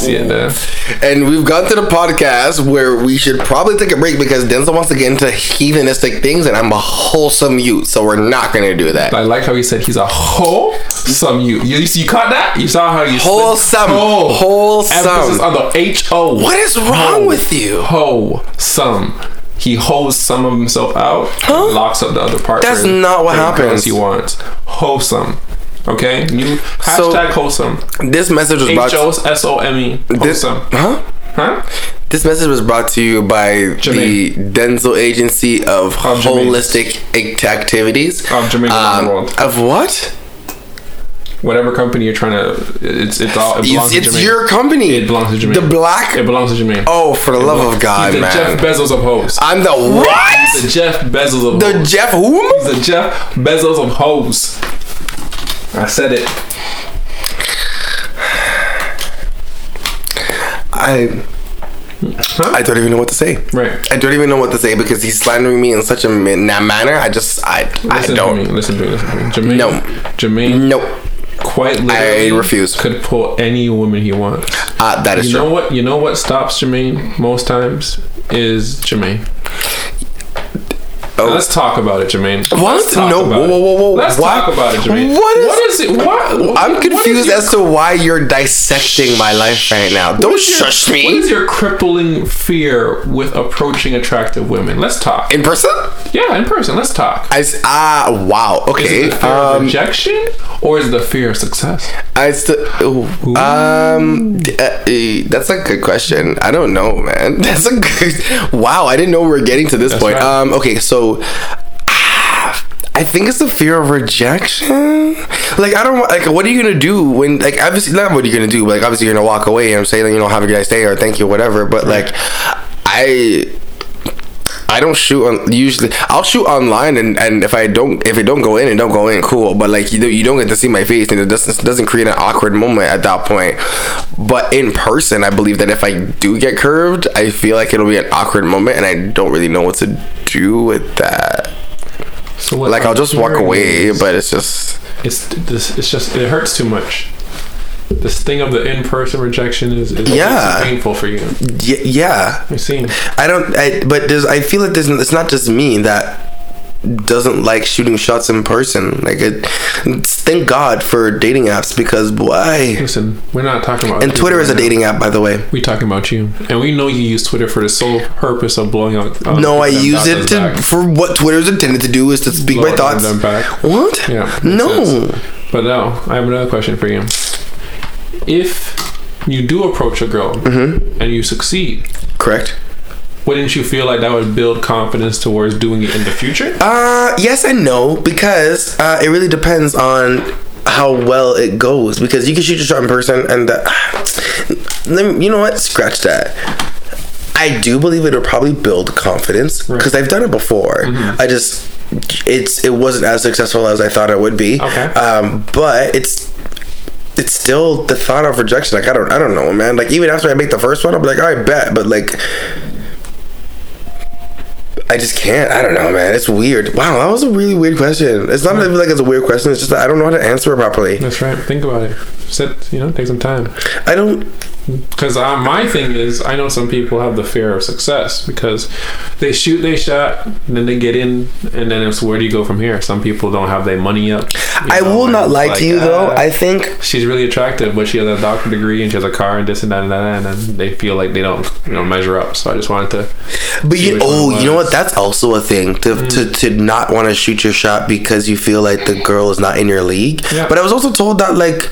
And we've got to the podcast where we should probably take a break because Denzel wants to get into heathenistic things, and I'm a wholesome youth, so we're not gonna do that. I like how he said he's a wholesome you. You, you caught that? You saw how you Wholesome. Ho. Wholesome. Emphasis on the H O. What is wrong with you? Wholesome. He holds some of himself out, and locks up the other part. That's not what happens. He wants wholesome. Okay, you So- wholesome. This message was H brought. O S O M E. This, Wholesome. huh? Huh? This message was brought to you by the Denzel Agency of Of Jermaine. Holistic Act- Activities. Of Jermaine the Um, world. Of what? Whatever company you're trying to, it's it's all. It belongs It's, to it's Jermaine. your company. It belongs to Jermaine. The black. It belongs to Jermaine. Oh, for the love of God, He's the Jeff! Bezos of hoes. I'm the what? He's the Jeff Bezos of The hoes. Jeff whom? He's the Jeff Bezos of hoes. I said it. I I don't even know what to say. Right. I don't even know what to say because he's slandering me in such a ma- manner. I just I I Listen don't. to me. Listen to me. Listen to me. Jermaine. No. Jermaine. Nope. Quite literally. I refuse. Could pull any woman he wants. Uh, that is You true. know what? You know what stops Jermaine most times is Jermaine. Oh. Let's talk about it, Jermaine. What? Let's talk No, about whoa, whoa, whoa, whoa. It. Let's What? talk about it, Jermaine. What is- what is it? What? I'm confused your- as to why you're dissecting my life right now. Don't is your- shush me. What is your crippling fear with approaching attractive women? Let's talk. In person? yeah, in person. Let's talk. Ah wow. Is Okay. it the fear of Um, rejection or is it the fear of success? I still. Um. uh, that's a good question. I don't know, man. That's a good. Wow. I didn't know we were getting to this point. right. Um. Okay. So. I think it's the fear of rejection. Like I don't like. What are you gonna do when like obviously not what are you gonna do? Like obviously you're gonna walk away and say like, you know have a nice day or thank you whatever. But like, I I don't shoot on usually. I'll shoot online, and, and if I don't if it don't go in, it don't go in. Cool, but like you don't- you don't get to see my face, and it doesn't doesn't create an awkward moment at that point. But in person, I believe that if I do get curved, I feel like it'll be an awkward moment, and I don't really know what to do with that. So what Like I'll just walk away, is- but it's just it's this it's just it hurts too much the thing of the in-person rejection is, is Yeah. painful for you y- yeah. i see I don't. I but there's. I feel like there's. It's not just me that doesn't like shooting shots in person. Like it. Thank God for dating apps because why? listen we're not talking about And Twitter is a right now. dating app, by the way. we talking about you and we know you use twitter for the sole purpose of blowing out um, No, I use it to back. for what Twitter's intended to do is to speak my thoughts. What? Yeah, No. sense. but now i have another question for you if you do approach a girl Mm-hmm. and you succeed Correct. wouldn't you feel like that would build confidence towards doing it in the future? Uh, yes and no because uh, it really depends on how well it goes because you can shoot your shot in person and uh, me- you know what? Scratch that. I do believe it'll probably build confidence because i've done it before. I just it's it wasn't as successful as i thought it would be. Okay. um but it's it's still the thought of rejection like i don't i don't know man like even after i make the first one i'll be like i bet but like I just can't. I don't know, man. It's weird. Wow, that was a really weird question. It's not even like it's a weird question. It's just that I don't know how to answer it properly. that's right think about it sit you know take some time I don't. Because uh, my thing is, I know some people have the fear of success because they shoot they shot, and then they get in, and then it's where do you go from here? Some people don't have their money up. I know, will not lie like, to you though. ah, I think she's really attractive, but she has a doctor degree and she has a car and this and that and that, and then they feel like they don't, you know, measure up. So I just wanted to. But you, oh, you know what? That's also a thing to, Mm. to, to not want to shoot your shot because you feel like the girl is not in your league. Yeah. But I was also told that like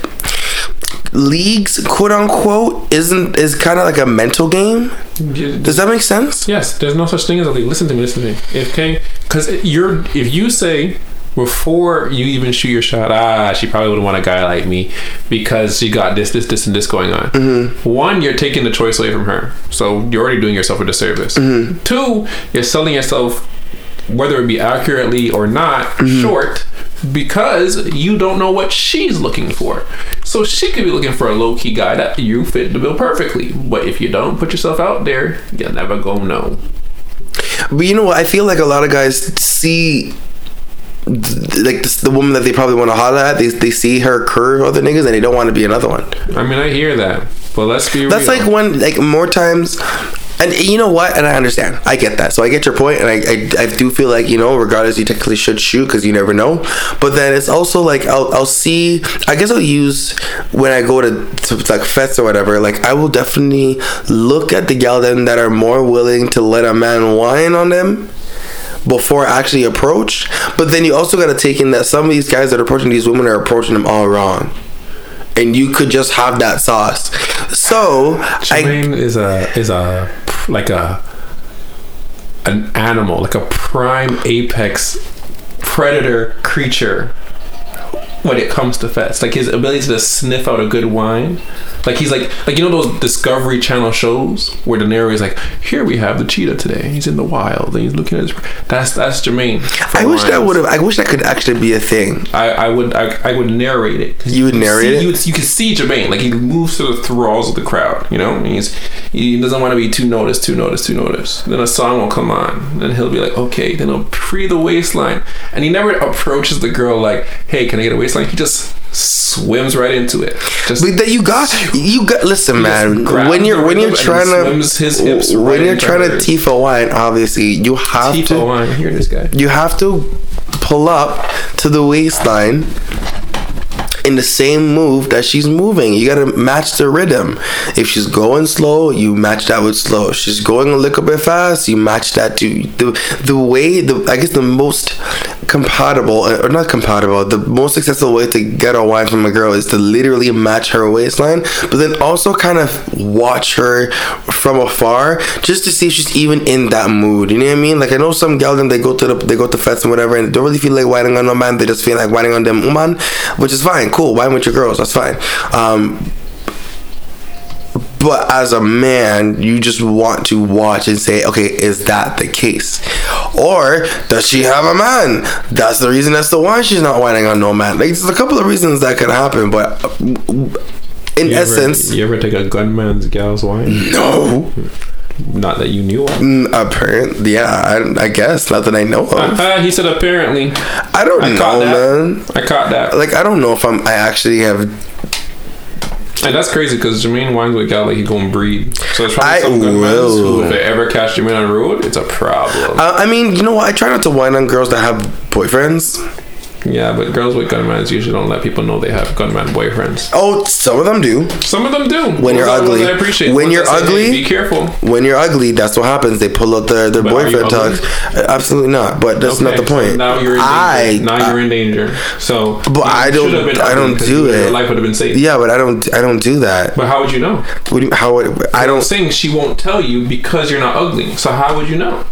leagues, quote unquote, isn't is kind of like a mental game. Does that make sense? Yes, there's no such thing as a league. Listen to me, listen to me. Okay, because you're if you say before you even shoot your shot, ah, she probably wouldn't want a guy like me because she got this, this, this, and this going on. Mm-hmm. One, you're taking the choice away from her, so you're already doing yourself a disservice. Mm-hmm. Two, you're selling yourself, whether it be accurately or not, Mm-hmm. short. Because you don't know what she's looking for. So she could be looking for a low key guy that you fit the bill perfectly. But if you don't put yourself out there, you'll never go no. But you know what? I feel like a lot of guys see like this, the woman that they probably want to holler at. They, they see her curve other niggas and they don't want to be another one. I mean, I hear that, but let's be That's real. like when like more times. And you know what? And I understand. I get that. So I get your point, and I, I, I do feel like you know, regardless, you technically should shoot because you never know. But then it's also like I'll, I'll see. I guess I'll use when I go to, to like fests or whatever. Like I will definitely look at the gal then that are more willing to let a man whine on them before I actually approach. But then you also got to take in that some of these guys that are approaching these women are approaching them all wrong. And you could just have that sauce. So I Jermaine is a is a like a an animal, like a prime apex predator creature when it comes to fest. Like his ability to sniff out a good wine. Like he's like like you know those Discovery Channel shows where the narrator is like, here we have the cheetah today. He's in the wild and he's looking at his that's that's Jermaine. I wish that would have. I wish that could actually be a thing. I, I would I, I would narrate it. You would narrate see, it? You, you can see Jermaine like he moves through the thralls of the crowd. You know, and he's he doesn't want to be too noticed, too noticed, too noticed. Then a song will come on, and he'll be like, okay. Then he'll pre the waistline, and he never approaches the girl like, hey, can I get a waistline? He just swims right into it. Just But that you got, you got. Listen, man. When you're when you're trying to swims his hips when right you're trying to. Tifa wine, obviously you have Tifo to wine. Hear this guy. you have to pull up to the waistline in the same move that she's moving. You gotta match the rhythm. If she's going slow, you match that with slow. If she's going a little bit fast, you match that to the the way the I guess the most compatible or not compatible, the most successful way to get a wine from a girl is to literally match her waistline, but then also kind of watch her from afar just to see if she's even in that mood. You know what I mean? Like I know some gals and they go to the they go to fest and whatever and don't really feel like whining on no man. They just feel like whining on them woman, which is fine. Cool, wine with your girls. That's fine. Um, but as a man, you just want to watch and say, okay, is that the case? Or does she have a man? That's the reason as to why she's not whining on no man. Like, there's a couple of reasons that could happen, but uh, in You essence, ever, you ever take a gunman's gal's wine? no. Not that you knew of. Mm, Apparently, yeah, I, I guess not that I know of. Uh, he said apparently. I don't I know, man. I caught that. Like, I don't know if I'm. I actually have. And that's crazy because Jermaine wines with gal like he gonna breed. So there's probably I some gunmans will. who, if they ever catch Jermaine on the road, it's a problem. Uh, I mean, you know what? I try not to whine on girls that have boyfriends. Yeah, but girls with gunmans usually don't let people know they have gunman boyfriends. Oh, some of them do. Some of them do. When you're Those are the ones ugly. I appreciate. When you're that say, ugly. "Hey, be careful. when you're ugly, that's what happens. They pull out their, their But boyfriend ugly? talks. Uh, Absolutely not. But that's not Okay, the so point. now you're in danger. I now you're in danger. So, But I don't- I don't do it. Your life would have been safe. yeah, but I don't. I don't do that. But how would you know? You, how would I I'm don't? saying she won't tell you because you're not ugly. So how would you know?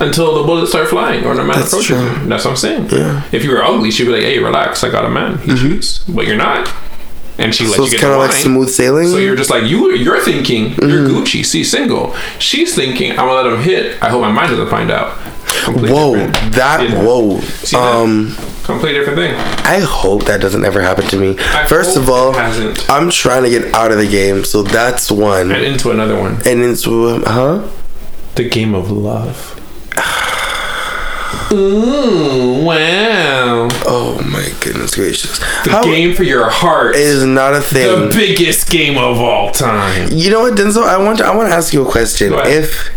Until the bullets start flying or the man That's approaches true. you. That's what I'm saying. Yeah. Mm-hmm. If you were ugly, she'd be like, "Hey, relax. I got a man. He shoots." But you're not, and she So lets you get kind of like smooth sailing. So you're just like you. You're thinking you're Mm-hmm. Gucci. See, single. She's thinking I'm gonna let him hit. I hope my mind doesn't find out. Completely whoa, different. that See whoa. See that? Um, Completely different thing. I hope that doesn't ever happen to me. I First of all, hasn't. I'm trying to get out of the game, so that's one. And into another one. And it's huh? The game of love. Ooh, wow. Oh my goodness gracious! The How game for your heart. is not a thing. the biggest game of all time. You know what, Denzel? I want to, I want to ask you a question. If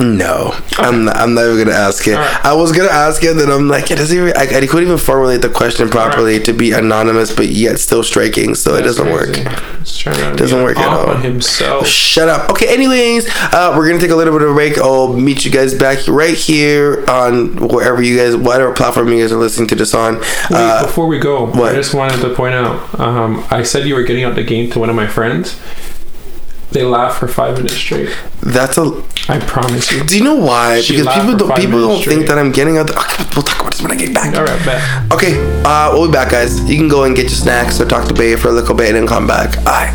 no, I'm not. I'm not even gonna ask it. Alright. I was gonna ask it, then I'm like, it doesn't even. I, I couldn't even formulate the question properly to be anonymous, but yet still striking. So it doesn't work. He's trying to Doesn't work at all. himself. Shut up. Okay. Anyways, uh, we're gonna take a little bit of a break. I'll meet you guys back right here on wherever you guys, whatever platform you guys are listening to this on. Wait, Uh, before we go, what? I just wanted to point out. Um, I said you were getting out the game to one of my friends. They laugh for five minutes straight. that's a. I promise you. Do you know why? She because people don't. People don't think that I'm getting out. The, okay, we'll talk about this when I get back. All right, bet. Okay, uh, we'll be back, guys. You can go and get your snacks or talk to Bay for a little bit and then come back. Aye.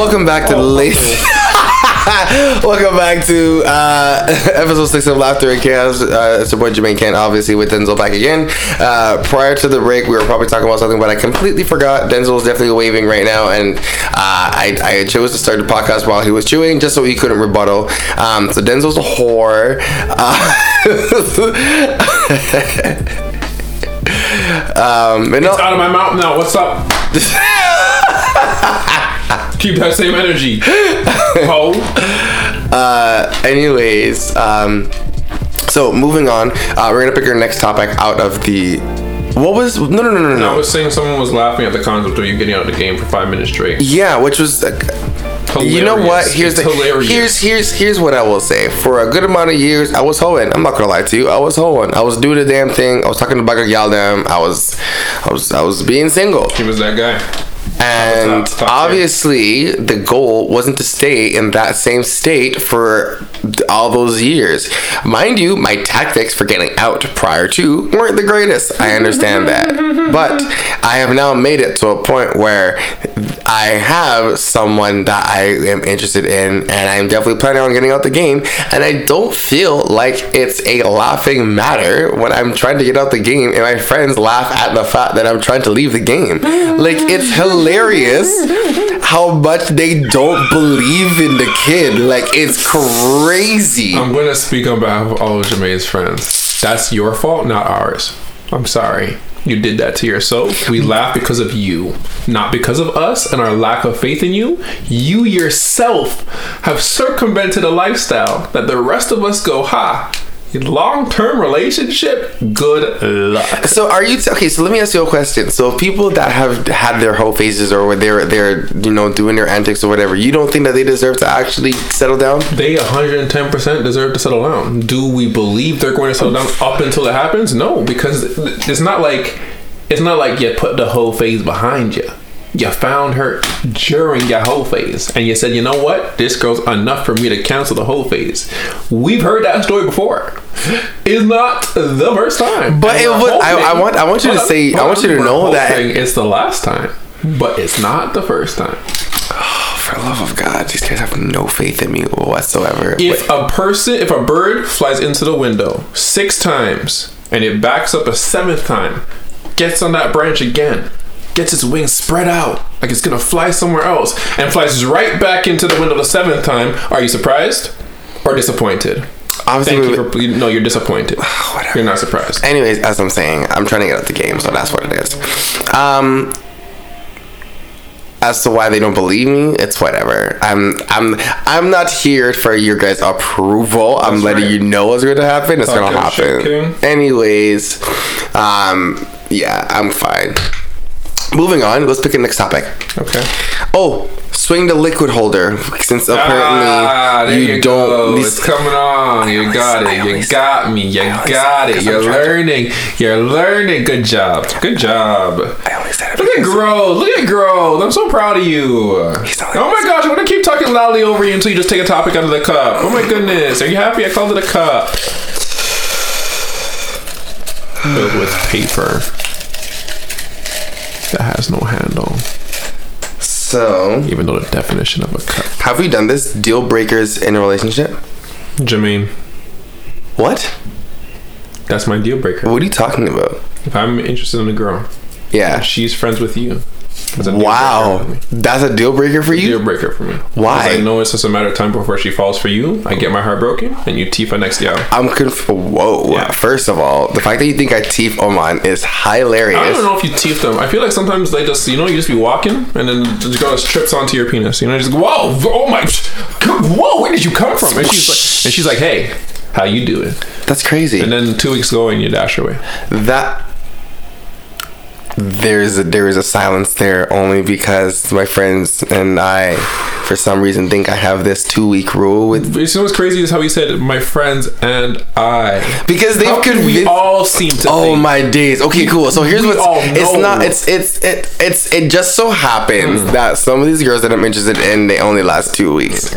Welcome back to the latest. Welcome back to uh, episode six of Laughter and Chaos. Uh, it's your boy Jermaine Kent, obviously with Denzel back again. Uh, prior to the break, we were probably talking about something, but I completely forgot. Denzel is definitely waving right now, and uh, I, I chose to start the podcast while he was chewing, just so he couldn't rebuttal. Um, so Denzel's a whore. Uh, um, and no- It's out of my mouth now. What's up? Keep that same energy. Ho. uh, anyways, um, so moving on, uh, we're gonna pick our next topic out of the. What was no no no no no. I was saying someone was laughing at the concept of you getting out of the game for five minutes straight. Yeah, which was. Uh, you know what? Here's It's the hilarious. here's here's here's what I will say. For a good amount of years, I was hoeing. I'm not gonna lie to you. I was hoeing. I was doing the damn thing. I was talking to Bagger Yaldam. I was, I was, I was being single. He was that guy. And Top- top tier. obviously, the goal wasn't to stay in that same state for all those years. Mind you, my tactics for getting out prior to weren't the greatest. I understand that. But I have now made it to a point where I have someone that I am interested in, and I'm definitely planning on getting out the game. And I don't feel like it's a laughing matter when I'm trying to get out the game and my friends laugh at the fact that I'm trying to leave the game. Like, it's hilarious how much they don't believe in the kid. Like, it's crazy. I'm gonna speak on behalf of all of Jermaine's friends. That's your fault, not ours. I'm sorry. You did that to yourself. We laugh because of you, not because of us and our lack of faith in you. You yourself have circumvented a lifestyle that the rest of us go, ha, long term relationship, good luck. So are you okay? So let me ask you a question. So people that have had their whole phases or they're they're you know doing their antics or whatever, you don't think that they deserve to actually settle down? They 110% deserve to settle down. Do we believe they're going to settle down up until it happens? No, because it's not like it's not like you put the whole phase behind you. You found her during your whole phase, and you said, "You know what? This girl's enough for me to cancel the whole phase." We've heard that story before. It's not the first time, But And it would- I- I want- I want you to say- I want you to know that- it's the last time, but it's not the first time. Oh, for love of God, these guys have no faith in me whatsoever. If a person, if a bird flies into the window six times and it backs up a seventh time, gets on that branch again, gets its wings spread out like it's gonna fly somewhere else, and flies right back into the window the seventh time, are you surprised or disappointed? Obviously, Thank you for no, you're disappointed. Whatever. You're not surprised. Anyways, as I'm saying, I'm trying to get out the game, so that's what it is. Um, as to why they don't believe me, it's whatever. I'm I'm I'm not here for your guys' approval. I'm That's letting right. you know what's gonna happen. It's gonna happen. Anyways, um, yeah, I'm fine. Moving on, let's pick a next topic. Okay. Oh, swing the liquid holder. Since apparently ah, you, you, don't. go. these- It's coming on. You always- got I it. You always- got me. You got it. You're I'm trying to- learning. You're learning. Good job. Good job. I only said it Look at growth. Look at growth. I'm so proud of you. Oh my gosh, I'm gonna keep talking loudly over you until you just take a topic out of the cup. Oh my goodness. Are you happy I called it a cup? Filled with paper that has no handle. So, Even though the definition of a cup. have we done this? Deal breakers in a relationship? Jermaine, What? that's my deal breaker. What are you talking about? If I'm interested in a girl, Yeah. she's friends with you. Wow, breaker for me. that's a deal breaker for you. Deal breaker for me. Why? I know it's just a matter of time before she falls for you. I get my heart broken, and you Tifa next year. I'm conf- Whoa. Yeah. First of all, the fact that you think I teeth oh Oman is hilarious. I don't know if you teeth them. I feel like sometimes they just, you know, you just be walking, and then the girl just trips onto your penis. You know, just whoa, oh my, whoa, where did you come from? And she's like, and she's like, hey, how you doing? That's crazy. And then two weeks ago, and you dash away. that there's a, there is a silence there only because my friends and I, for some reason, think I have this two week rule with you know what's crazy is how he said, my friends and I. because they've How can we all seem to Oh think my days. Okay, cool. So here's We what's it's not it's it's it it's it just so happens Hmm. that some of these girls that I'm interested in they only last two weeks.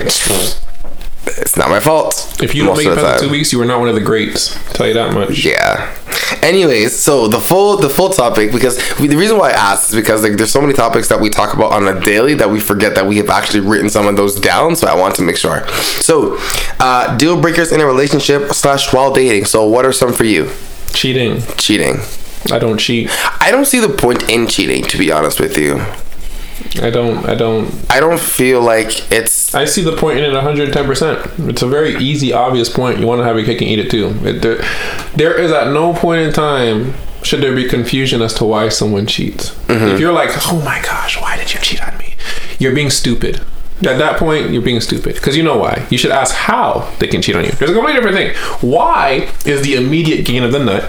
It's not my fault. If you don't make it past two weeks, you are not one of the greats. I'll tell you that much. Yeah. Anyways, so the full the full topic because we, the reason why I asked is because like there's so many topics that we talk about on a daily that we forget that we have actually written some of those down. So I want to make sure. So, uh, deal breakers in a relationship slash while dating. So what are some for you? Cheating. Cheating. I don't cheat. I don't see the point in cheating, to be honest with you. I don't. I don't. I don't feel like it's I see the point in it 110%. It's a very easy, obvious point. You want to have your cake and eat it too. It, there, there is at no point in time should there be confusion as to why someone cheats. Mm-hmm. If you're like, oh my gosh, why did you cheat on me? You're being stupid. At that point, you're being stupid because you know why. You should ask how they can cheat on you. There's a completely different thing. Why is the immediate gain of the nut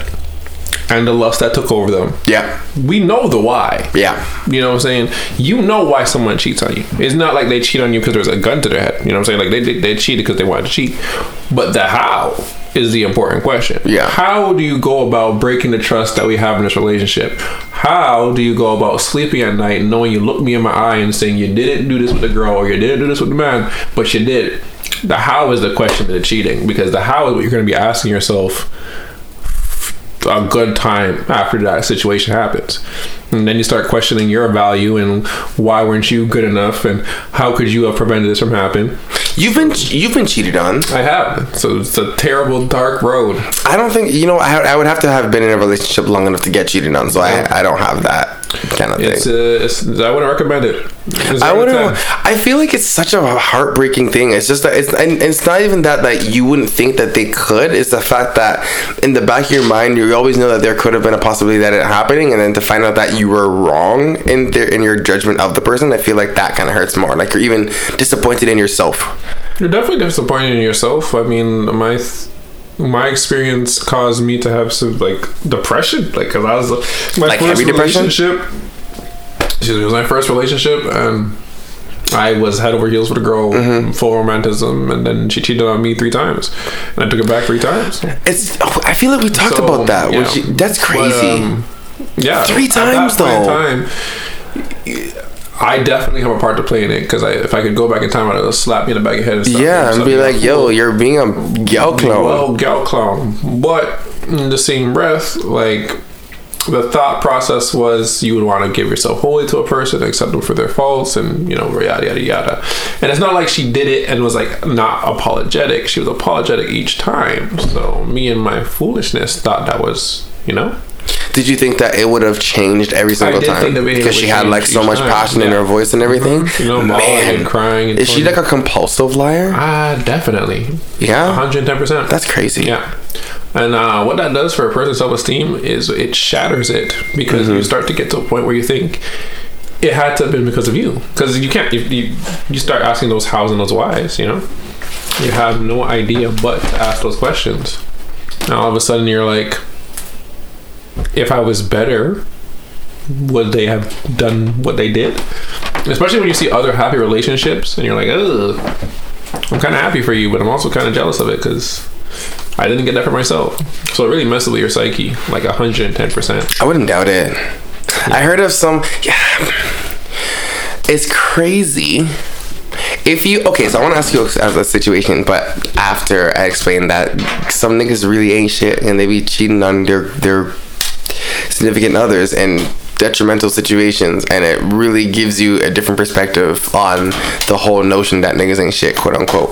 and the lust that took over them? yeah, We know the why. yeah, You know what I'm saying? You know why someone cheats on you. It's not like they cheat on you because there's a gun to their head. You know what I'm saying? Like they they, they cheated because they wanted to cheat. But the how is the important question. Yeah. How do you go about breaking the trust that we have in this relationship? How do you go about sleeping at night knowing you look me in my eye and saying you didn't do this with the girl or you didn't do this with the man, but you did? The how is the question of the cheating because the how is what you're going to be asking yourself a good time after that situation happens. And then you start questioning your value and why weren't you good enough and how could you have prevented this from happening? You've been you've been cheated on. I have. So it's a terrible dark road. I don't think you know. I, I would have to have been in a relationship long enough to get cheated on. So I I don't have that kind of It's, thing. uh, it's I wouldn't recommend it. I wouldn't. 10. I feel like it's such a heartbreaking thing. It's just that it's and it's not even that that you wouldn't think that they could. It's the fact that in the back of your mind you always know that there could have been a possibility that it happening, and then to find out that you were wrong in their in your judgment of the person, I feel like that kind of hurts more. Like you're even disappointed in yourself. You're definitely disappointed in yourself. I mean, my th- my experience caused me to have some like depression, like because I was my Like first relationship. depression? Excuse me, it was my first relationship, and I was head over heels with a girl, Mm-hmm. full romanticism, and then she cheated on me three times, and I took it back three times. It's. I feel like we talked So, about that. yeah. you- that's But, crazy. um, yeah, Three times, though. Time, I definitely have a part to play in it because I, if I could go back in time, I'd have slapped me in the back of the head. And stuff, yeah, and be like, "Yo, you're being a gal clown." well, gal clown. But in the same breath, like the thought process was you would want to give yourself wholly to a person, accept them for their faults, and you know, yada yada yada. And it's not like she did it and was like not apologetic. She was apologetic each time. So me and my foolishness thought that was, you know, Did you think that it would have changed every single time because she had like so much time, passion in her voice and everything? you know, bawling and crying. And is she like a compulsive liar? ah definitely Yeah, 110 percent. that's crazy. Yeah. And uh, what that does for a person's self esteem is it shatters it because Mm-hmm. you start to get to a point where you think it had to have been because of you. Because you can't, you, you, you start asking those hows and those whys, you know? You have no idea but to ask those questions. And all of a sudden you're like, if I was better, would they have done what they did? Especially when you see other happy relationships and you're like, ugh, I'm kind of happy for you, but I'm also kind of jealous of it because I didn't get that for myself. So it really messes with your psyche, like 110%. I wouldn't doubt it. I heard of some. Yeah, it's crazy. If you okay, so I want to ask you as a situation, but after I explain that some niggas really ain't shit and they be cheating on their their significant others in detrimental situations, and it really gives you a different perspective on the whole notion that niggas ain't shit, quote unquote.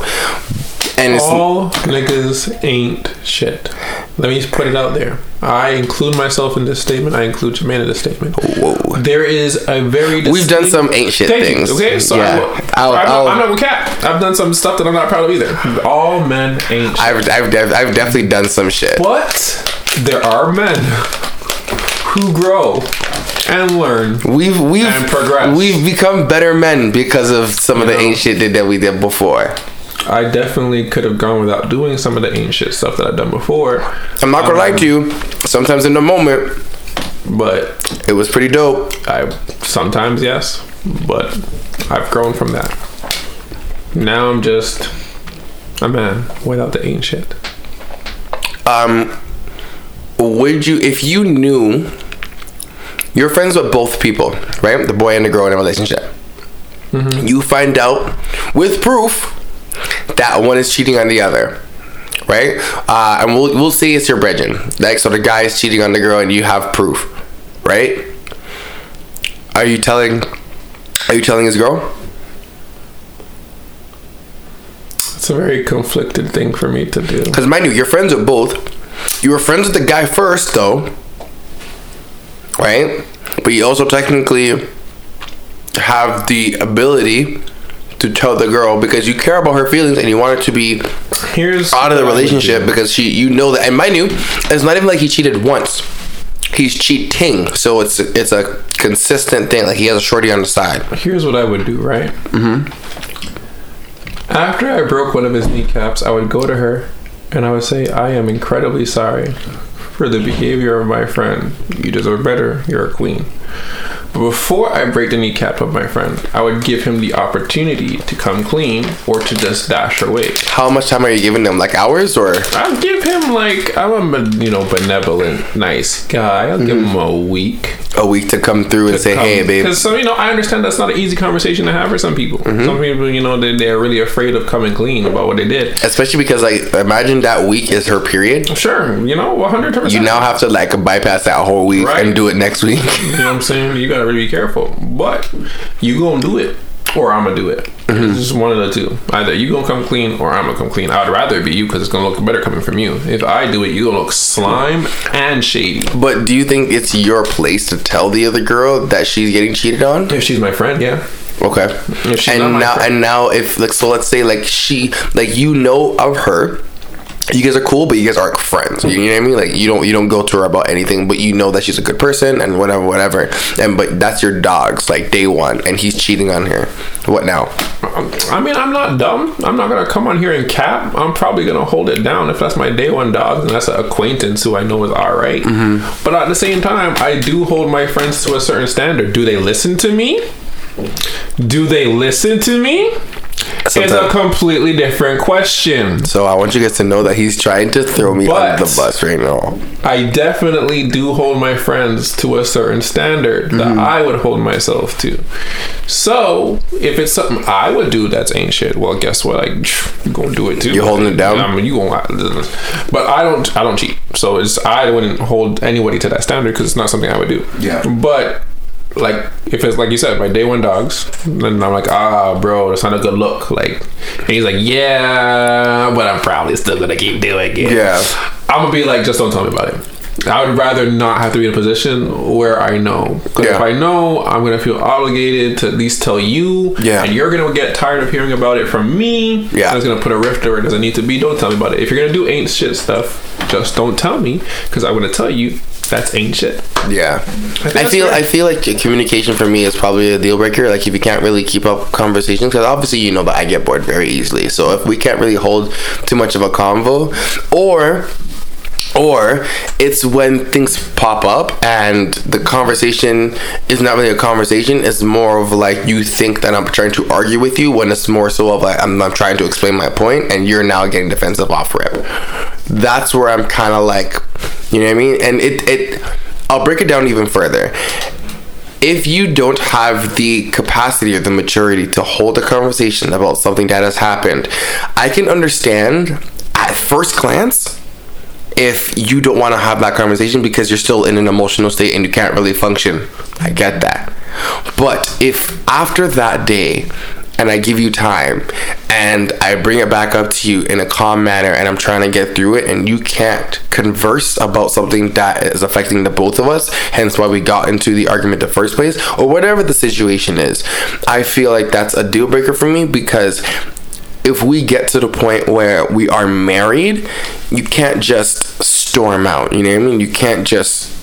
And it's All niggas ain't shit. Let me just put it out there. I include myself in this statement. I include Jermaine in this statement. whoa. There is a very We've done some ain't shit Thank you. things. Okay, so Yeah. I will, I'll- I'm, I'll- not, I'm not gonna cap. I've done some stuff that I'm not proud of either. All men ain't. shit. I've, I've, I've definitely done some shit. But there are men who grow and learn. We've we've And progress. we've become better men because of some of the know? ain't shit that, we did before. I definitely could have gone without doing some of the ancient stuff that I've done before, I'm not gonna lie to you. Sometimes in the moment, but it was pretty dope. I sometimes yes, but I've grown from that. Now I'm just a man without the ancient. Um, would you if you knew you're friends with both people, right? The boy and the girl in a relationship. You find out with proof that one is cheating on the other, right? Uh, and we'll we'll say it's your bridging. Like so, the guy is cheating on the girl, and you have proof, right? Are you telling? Are you telling his girl? It's a very conflicted thing for me to do. Because mind you, you're friends with both. You were friends with the guy first, though, right? But you also technically have the ability to tell the girl because you care about her feelings and you want her to be Here's out of the what I would relationship because she, you know that. And mind you, it's not even like he cheated once. He's cheating, so it's it's a consistent thing. Like he has a shorty on the side. Here's what I would do, right? Mm-hmm. After I broke one of his kneecaps, I would go to her and I would say, I am incredibly sorry for the behavior of my friend. You deserve better. You're a queen. Before I break the kneecap of my friend, I would give him the opportunity to come clean or to just dash away. How much time are you giving them? Like hours or? I'll give him like I'm a you know benevolent, nice guy. I'll give him a week. A week to come through and say, "Hey, babe." Because so you know, I understand that's not an easy conversation to have for some people. Mm-hmm. Some people, you know, they they're really afraid of coming clean about what they did. Especially because like imagine that week is her period. Sure, you know, one hundred percent. You now have to like bypass that whole week Right. and do it next week. You know what I'm saying? You gotta really be careful. But you gonna do it, or I'm gonna do it. Mm-hmm. It's just one of the two. Either you gonna come clean, or I'm gonna come clean. I'd rather it be you because it's gonna look better coming from you. If I do it, you gonna look slime and shady. but do you think it's your place to tell the other girl that she's getting cheated on? If she's my friend, yeah. Okay. If she's and now friend. and now if like so let's say like she like you know of her you guys are cool but you guys aren't friends you know what i mean like you don't you don't go to her about anything but you know that she's a good person and whatever whatever and but that's your dog's like day one and he's cheating on her what now I mean, I'm not dumb. I'm not gonna come on here and cap. I'm probably gonna hold it down if that's my day one dog and that's an acquaintance who I know is all right. Mm-hmm. But at the same time, I do hold my friends to a certain standard. Do they listen to me? Do they listen to me? It's a completely different question. so i want you guys to know that he's trying to throw me But- under the bus right now I definitely do hold my friends to a certain standard that Mm-hmm. I would hold myself to. So if it's something I would do that's ain't shit, well, guess what? I you gonna do it too. You're holding it down? I mean, you gonna. But I don't. I don't cheat. So it's I wouldn't hold anybody to that standard because it's not something I would do. Yeah. But like if it's like you said, my day one dogs, then I'm like, ah, bro, that's not a good look. Like, and he's like, yeah, but I'm probably still gonna keep doing it. Yeah. I'm gonna be like, just don't tell me about it. I would rather not have to be in a position where I know. 'Cause Yeah. if I know, I'm gonna feel obligated to at least tell you. Yeah. And you're gonna get tired of hearing about it from me. Yeah. And it's gonna put a rift where it doesn't need to be. Don't tell me about it. If you're gonna do ain't shit stuff, just don't tell me, because I'm gonna tell you that's ancient. Yeah, I, that's feel. I feel like communication for me is probably a deal breaker. Like if you can't really keep up conversations, because obviously you know that I get bored very easily. So if we can't really hold too much of a convo, or or it's when things pop up and the conversation is not really a conversation it's more of like you think that i'm trying to argue with you when it's more so of like i'm, I'm trying to explain my point and you're now getting defensive off rip that's where i'm kind of like you know what i mean and it it i'll break it down even further if you don't have the capacity or the maturity to hold a conversation about something that has happened, I can understand at first glance if you don't want to have that conversation because you're still in an emotional state and you can't really function. I get that. But if after that day, and I give you time and I bring it back up to you in a calm manner and I'm trying to get through it and you can't converse about something that is affecting the both of us, hence why we got into the argument the first place, or whatever the situation is, I feel like that's a deal breaker for me because if we get to the point where we are married, you can't just storm out. You know what I mean? You can't just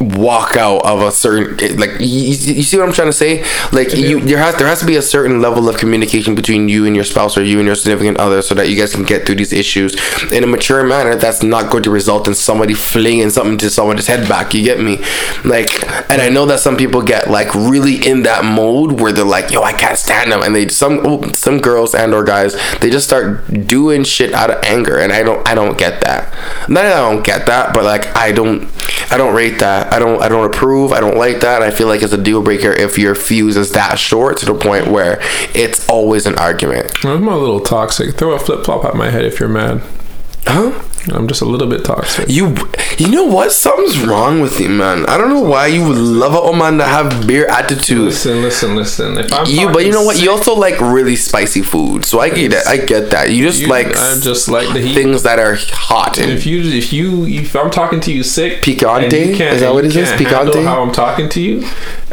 walk out of a certain like you, you see what I'm trying to say? Like you there has there has to be a certain level of communication between you and your spouse or you and your significant other so that you guys can get through these issues in a mature manner that's not going to result in somebody flinging something to someone's head back. You get me? Like and I know that some people get like really in that mode where they're like yo I can't stand them. And they some oh, some girls and or guys they just start doing shit out of anger. And I don't I don't get that. Not that I don't get that but like I don't I don't rate that I don't I don't approve I don't like that I feel like it's a deal breaker if your fuse is that short to the point where it's always an argument I'm a little toxic. Throw a flip flop at my head if you're mad. huh I'm just a little bit toxic. You, you know what? Something's wrong with you, man. I don't know why you would love a man that have beer attitude. Listen, listen, listen. If I'm You, but you know what? You also like really spicy food, so I get that. I get that. You just You- like I'm just like the heat. things that are hot and if you if you if I'm talking to you sick Picante? and you can't- Is that what it is? Picante? How I'm talking to you,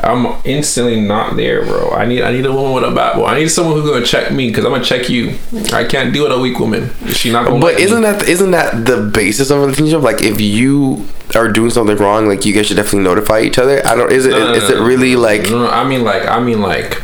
I'm instantly not there, bro. I need I need a woman with a backbone. I need someone who's gonna check me because I'm gonna check you. I can't deal with a weak woman. She not gonna. But isn't me. that isn't that the basis of a relationship? Like if you are doing something wrong, like you guys should definitely notify each other. I don't. Is it No, no, is no, it really like I mean like I mean like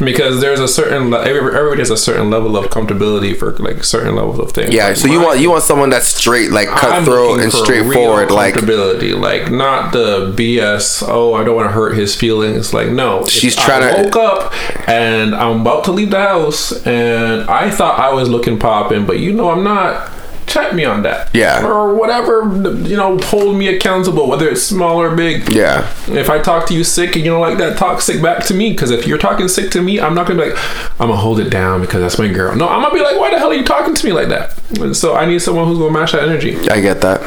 because there's a certain le- every- everybody has a certain level of comfortability for like certain levels of things. Yeah, Like, so you want you want someone that's straight, like cutthroat and straightforward, like comfortability, like not the BS. Oh, I don't want to hurt his feelings. Like no, She's trying I woke up and I'm about to leave the house, and I thought I was looking popping, but you know I'm not. Check me on that. Yeah. Or whatever, you know, hold me accountable, whether it's small or big. yeah, If I talk to you sick and you don't like that, talk sick back to me. Because if you're talking sick to me, I'm not gonna be like, I'm gonna hold it down because that's my girl. No, I'm gonna be like, why the hell are you talking to me like that? And so I need someone who's gonna match that energy. I get that.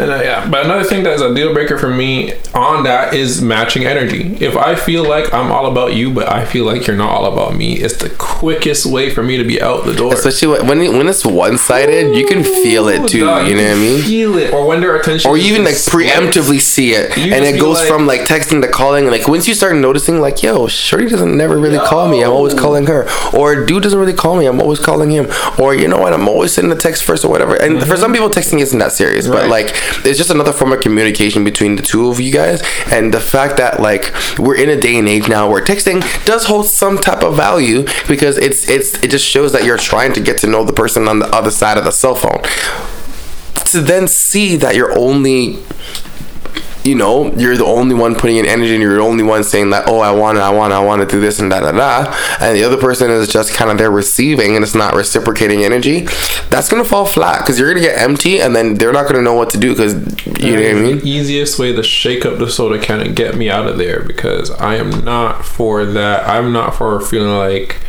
And uh, yeah, but another thing that's a deal breaker for me on that is matching energy. If I feel like I'm all about you, but I feel like you're not all about me, it's the quickest way for me to be out the door. Especially when when, it's one sided, you can feel it too. Dog, you know what I mean? Feel it, or when their attention, or even like preemptively see it You and it goes like- from like texting to calling and like once you start noticing like yo shorty doesn't never really call me i'm always calling her or dude doesn't really call me i'm always calling him or you know what i'm always sending a text first or whatever and for some people texting isn't that serious but Mm-hmm. Like it's just another form of communication between the two of you guys. And the fact that like we're in a day and age now where texting does hold some type of value because it's it's it just shows that you're trying to get to know the person on the other side of the cell phone. To then see that you're only you know you're the only one putting in energy and you're the only one saying that oh i want to i want to i want to do this and da da da and the other person is just kind of there receiving and it's not reciprocating energy that's gonna fall flat because you're gonna get empty and then they're not gonna know what to do because you know what i mean The easiest way to shake up the soda can and get me out of there because I am not for that. I'm not for feeling like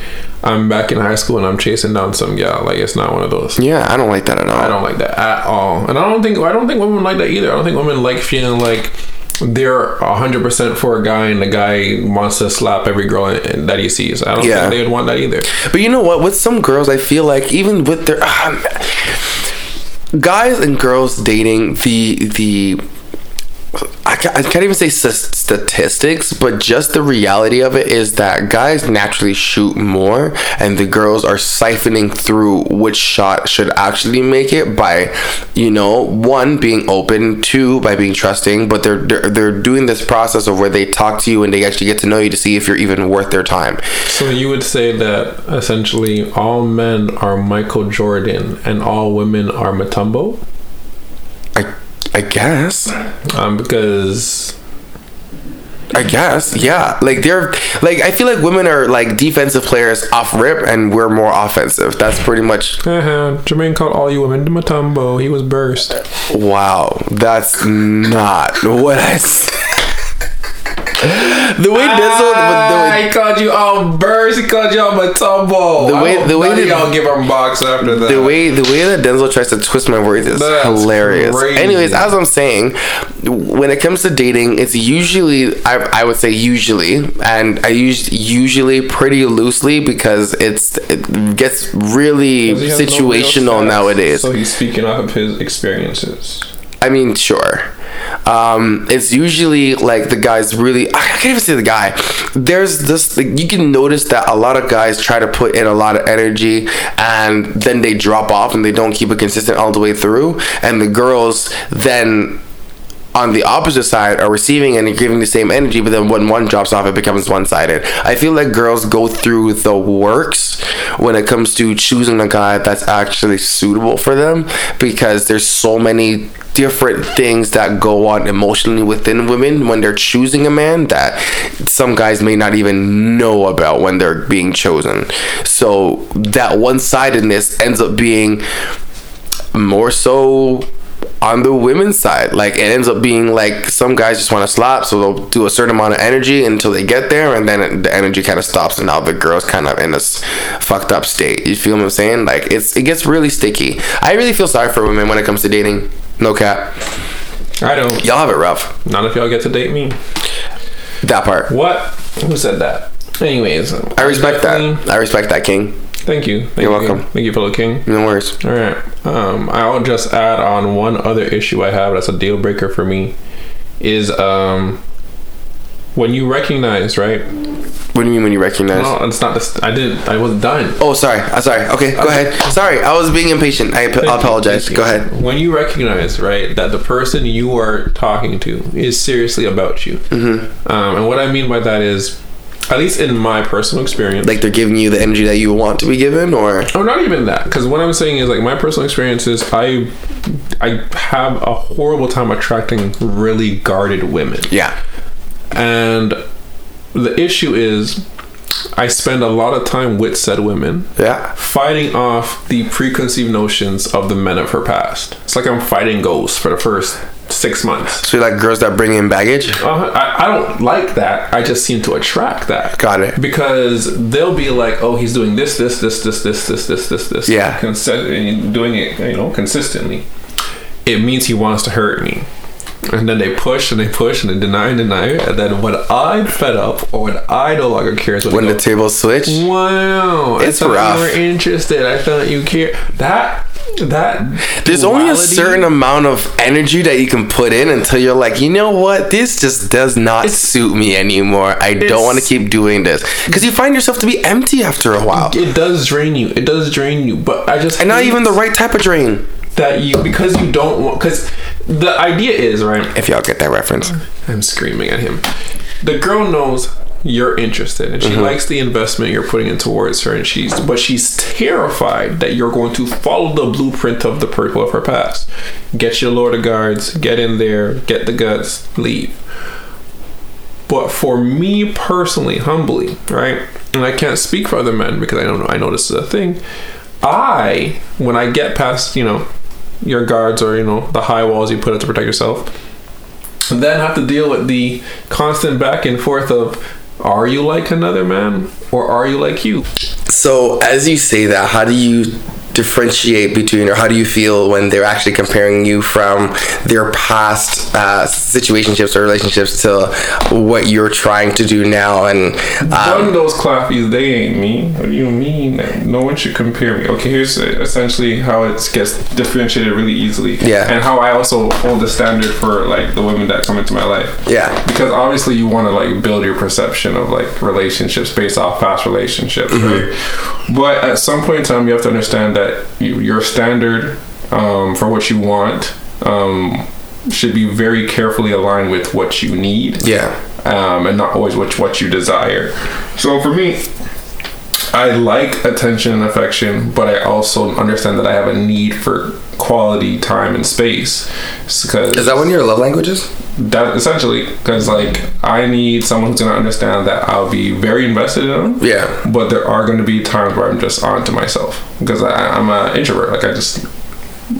I'm back in high school and I'm chasing down some gal. Like it's not one of those. yeah i don't like that at all I don't like that at all, and I don't think I don't think women like that either. I don't think women like feeling like they're hundred percent for a guy and the guy wants to slap every girl that he sees. I don't Yeah. think they would want that either. But you know what? With some girls, I feel like even with their um, guys and girls dating, the the I can't, I can't even say statistics, but just the reality of it is that guys naturally shoot more, and the girls are siphoning through which shot should actually make it by, you know, one being open, two by being trusting. But they're they're, they're doing this process of where they talk to you and they actually get to know you to see if you're even worth their time. So you would say that essentially all men are Michael Jordan and all women are Mutombo, I guess. um, because I guess, yeah. Like they're like I feel like women are like defensive players off rip, and we're more offensive. That's pretty much Uh-huh. Jermaine called all you women to Mutombo. He was burst. wow. That's not what I said. The way Denzel, Ah, the, he called you all burst. He called you all Mutombo. The way- the way that- y'all give him box after that. the, way the way that Denzel tries to twist my words is That's hilarious. crazy. Anyways, as I'm saying, when it comes to dating, it's usually I, I would say usually, and I use usually pretty loosely because it's it gets really has no situational nowadays. So he's speaking off of his experiences. I mean, sure. Um, it's usually like the guy's really. I can't even say the guy. There's this. Like, you can notice that a lot of guys try to put in a lot of energy, and then they drop off and they don't keep it consistent all the way through. And the girls then on the opposite side are receiving and giving the same energy, but then when one drops off, it becomes one sided. I feel like girls go through the works when it comes to choosing a guy that's actually suitable for them because there's so many different things that go on emotionally within women when they're choosing a man that some guys may not even know about when they're being chosen. So that one sidedness ends up being more so on the women's side. Like it ends up being like some guys just want to slap, so they'll do a certain amount of energy until they get there, and then it, the energy kind of stops, and now the girl's kind of in this fucked up state. You feel what I'm saying? Like it's it gets really sticky. I really feel sorry for women when it comes to dating. No cap, I don't. y'all have it rough. None of y'all get to date me. That part. What? Who said that? Anyways, I respect that. I respect that, King. Thank you. Thank You're you. welcome. Thank you, fellow king. No worries. All right. Um, I'll just add on one other issue I have that's a deal breaker for me is um when you recognize right. What do you mean when you recognize? No, it's not. This, I didn't. I wasn't done. Oh, sorry. I'm sorry. Okay, go ahead. Sorry, I was being impatient. I, ap- apologize. Thank Go you. ahead. When you recognize, right, that the person you are talking to is seriously about you, mm-hmm. um, and what I mean by that is, at least in my personal experience, Like they're giving you the energy that you want to be given, or? Oh, not even that. Because what I'm saying is like my personal experience is I, I have a horrible time attracting really guarded women, yeah, and the issue is, I spend a lot of time with said women yeah, fighting off the preconceived notions of the men of her past. It's like I'm fighting ghosts for the first six months. so you like girls that bring in baggage. Uh, I, I don't like that. I just seem to attract that. Got it. Because they'll be like, "Oh, he's doing this, this, this, this, this, this, this, this, this." Yeah. Consi- doing it, you know, consistently. It means he wants to hurt me. And then they push and they push and they deny and deny. And then when I'm fed up or when I no longer care, when, When they the go, tables switch, Wow, It's I rough. You were interested. I thought you care. That that. there's only a certain amount of energy that you can put in until you're like, you know what, this just does not suit me anymore. I don't want to keep doing this because you find yourself to be empty after a while, It does drain you. It does drain you. But I just and not even the right type of drain. that you because you don't want because the idea is right. If y'all get that reference, I'm screaming at him. The girl knows you're interested and she Mm-hmm. likes the investment you're putting in towards her and she's but she's terrified that you're going to follow the blueprint of the purple of her past. Get your Lord of Guards, get in there, get the guts, leave. But for me personally, humbly, right? And I can't speak for other men because I don't know I know this is a thing. I when I get past, you know, your guards or, you know, the high walls you put up to protect yourself, and then have to deal with the constant back and forth of are you like another man or are you like you? So, as you say that, how do you differentiate between, or how do you feel when they're actually comparing you from their past uh, situationships or relationships to what you're trying to do now? And One um, of those clappies, they ain't me. What do you mean? No one should compare me. Okay, here's essentially how it gets differentiated really easily. Yeah. And how I also hold the standard for like the women that come into my life. yeah, Because obviously you want to like build your perception of like relationships based off past relationships, right? But at some point in time, you have to understand that you, your standard um, for what you want um, should be very carefully aligned with what you need yeah, um, and not always what what you desire. So for me, I like attention and affection, but I also understand that I have a need for quality time and space. Because is that one of your love languages? that essentially because like I need someone who's gonna understand that I'll be very invested in them. Yeah, But there are going to be times where I'm just on to myself because I, I'm an introvert. Like I just,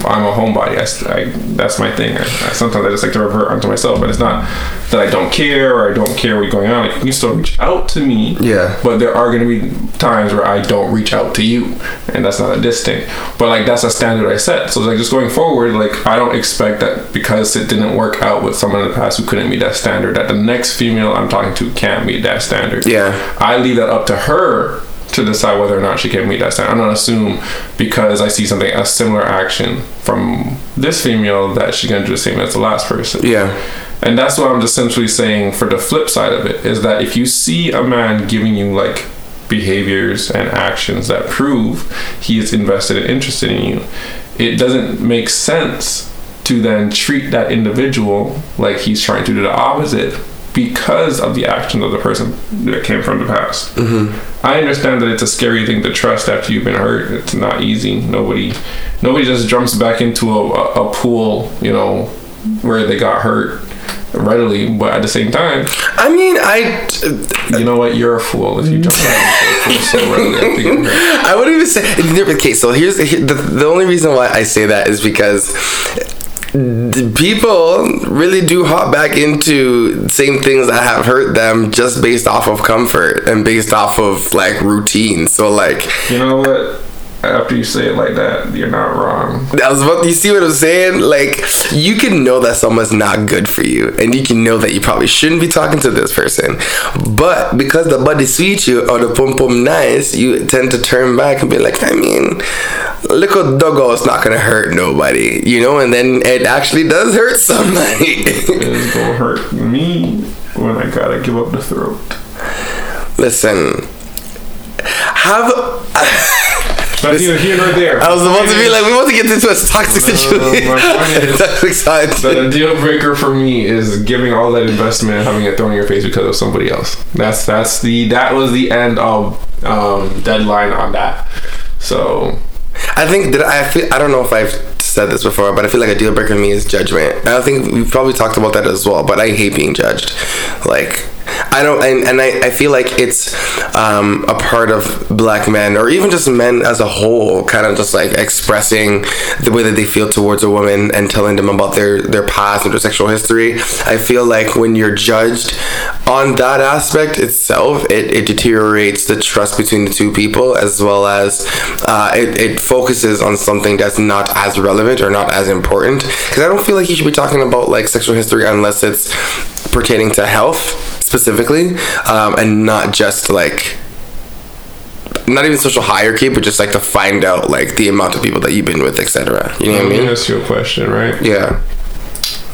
I'm a homebody. I, I- that's my thing. I, I, sometimes I just like to revert onto myself. But it's not that I don't care or I don't care what's going on. Like, you can still reach out to me. Yeah. But there are going to be times where I don't reach out to you, and that's not a distinct. But like that's a standard I set. So like just going forward, like I don't expect that because it didn't work out with someone in the past who couldn't meet that standard, that the next female I'm talking to can't meet that standard. Yeah. I leave that up to her to decide whether or not she can meet that standard. I'm not assume because I see something a similar action from this female that she can do the same as the last person. yeah, And that's what I'm essentially saying for the flip side of it is that if you see a man giving you like behaviors and actions that prove he is invested and interested in you, it doesn't make sense to then treat that individual like he's trying to do the opposite because of the actions of the person that came from the past. Mm-hmm. I understand that it's a scary thing to trust after you've been hurt. It's not easy. Nobody, nobody just jumps back into a, a, pool, you know, where they got hurt readily. But at the same time, I mean, I. you know what? You're a fool if you jump back into a pool so readily. after. I wouldn't even say. Okay, so here's here- the, the only reason why I say that is because people really do hop back into same things that have hurt them just based off of comfort and based off of like routine. So like, You know what? After you say it like that, you're not wrong. I was about. You see what I'm saying? Like, you can know that someone's not good for you, and you can know that you probably shouldn't be talking to this person, but because the body sweet you or the pum pum nice, you tend to turn back and be like, I mean, little doggo is not gonna hurt nobody, you know, and then it actually does hurt somebody. It's gonna hurt me when I gotta give up the throat. Listen, have That's either here nor there. I was about to be like, we want to get into a toxic No, situation. my point is- toxic side. But a deal breaker for me is giving all that investment and having it thrown in your face because of somebody else. That's that's the that was the end of um, deadline on that. So I think that I feel I don't know if I've said this before, but I feel like a deal breaker to me is judgment. I think we've probably talked about that as well. But I hate being judged. Like I don't, and, and I, I feel like it's um, a part of black men or even just men as a whole, kind of just like expressing the way that they feel towards a woman and telling them about their their past and their sexual history. I feel like when you're judged on that aspect itself, it, it deteriorates the trust between the two people as well as uh, it, it focuses on something that's not as relevant or not as important. Because I don't feel like you should be talking about like sexual history unless it's pertaining to health specifically um, and not just like not even social hierarchy but just like to find out like the amount of people that you've been with etc you know what i let me mean ask you a question, right? yeah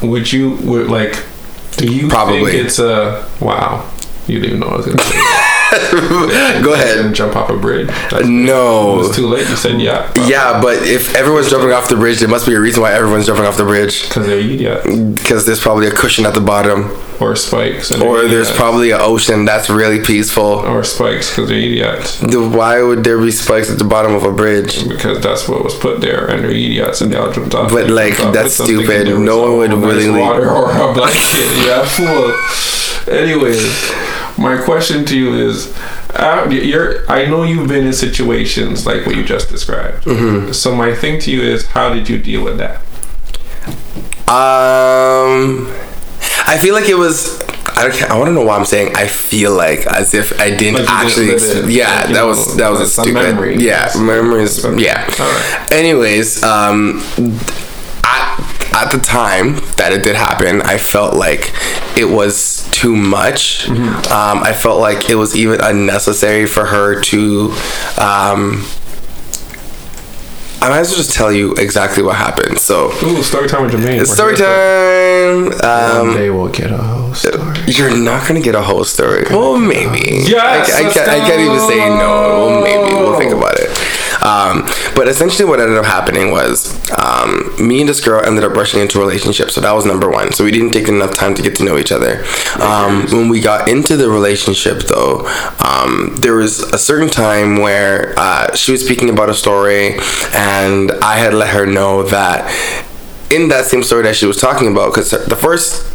Would you would like? Do you Probably. think it's a wow? You didn't even know I was gonna say. go ahead And jump off a bridge. That's- no It's too late. You said yeah. yeah but if everyone's jumping off the bridge there must be a reason why everyone's jumping off the bridge Because they're idiots because there's probably a cushion at the bottom or spikes. And or there's idiots. probably an ocean that's really peaceful or spikes because they're idiots. The- why would there be spikes at the bottom of a bridge Because that's what was put there, and they're idiots, and they all jumped off. But, like, off that's stupid. No one would willingly- water or a blanket. yeah, fool. Anyways, my question to you is, uh, you're. I know you've been in situations like what you just described. Mm-hmm. So my thing to you is, how did you deal with that? Um, I feel like it was. I don't. I want to know why I'm saying. I feel like as if I didn't Like didn't actually. ex- yeah, Like, that know, was that was a stupid. memory. Yeah, memories. Yeah. Anyways, um, at the time that it did happen, I felt like it was too much. Mm-hmm. Um, I felt like it was even unnecessary for her to. Um, I might as well just tell you exactly what happened. So, Ooh, story time with Jermaine. it's story time. Um, One day we'll get a whole story. you're not gonna get a whole story. Well, maybe. Yes, I, I, let's can't, I can't even say no. Well, maybe we'll think about it. Um, but essentially, what ended up happening was um, me and this girl ended up rushing into a relationship. So that was number one. So we didn't take enough time to get to know each other. Um, when we got into the relationship, though, um, there was a certain time where uh, she was speaking about a story, and I had let her know that in that same story that she was talking about, because the first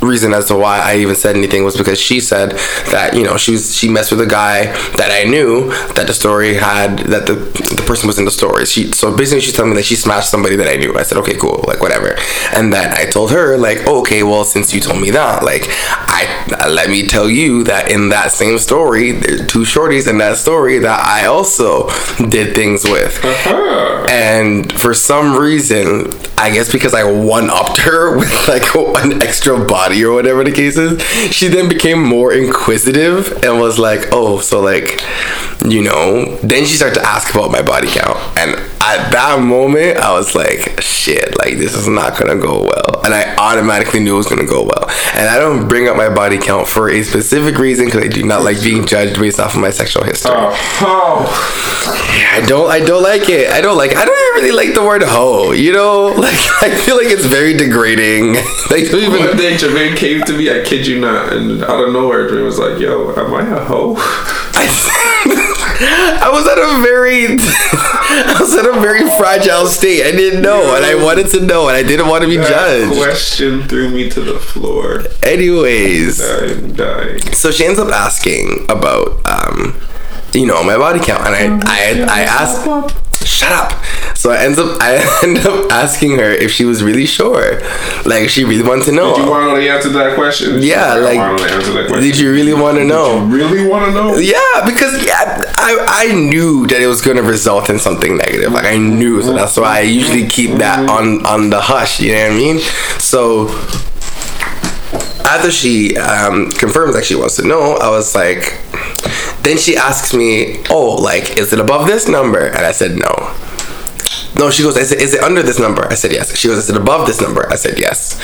reason as to why I even said anything was because she said that you know she was she messed with a guy that I knew that the story had that the the person was in the story. She so basically she's telling me that she smashed somebody that I knew. I said okay cool like whatever, and then I told her like oh, okay well since you told me that like I let me tell you that in that same story there's two shorties in that story that I also did things with. Uh-huh. And for some reason, I guess because I one upped her with like an extra body or whatever the case is, she then became more inquisitive and was like, oh, so like, you know, then she started to ask about my body count. And at that moment, I was like, shit, like this is not gonna go well. And I automatically knew it was gonna go well. And I don't bring up my body count for a specific reason because I do not like being judged based off of my sexual history. Oh, oh. I don't I don't like it. I don't like I don't really like the word hoe, you know? Like I feel like it's very degrading. like don't even day came to me, I kid you not, and out of nowhere, Dream was like, "Yo, am I a hoe?" I was at a very I was at a very fragile state. I didn't know and I wanted to know and I didn't want to be That judged. question threw me to the floor. Anyways, I'm dying. so she ends up asking about um you know my body count and I I I asked shut up. So I ends up I end up asking her if she was really sure. Like she really wanted to know. Do you want to answer that question? Yeah, like, to know the answer to that question. Did you really want to know? You really want to know? Yeah, because yeah, I I knew that it was gonna result in something negative. Like I knew, so that's why I usually keep that on on the hush. You know what I mean? So after she um, confirms that she wants to know, I was like, then she asks me, "Oh, like, is it above this number?" And I said, "No." No, she goes, is it, is it under this number? I said, yes. She goes, is it above this number? I said, yes.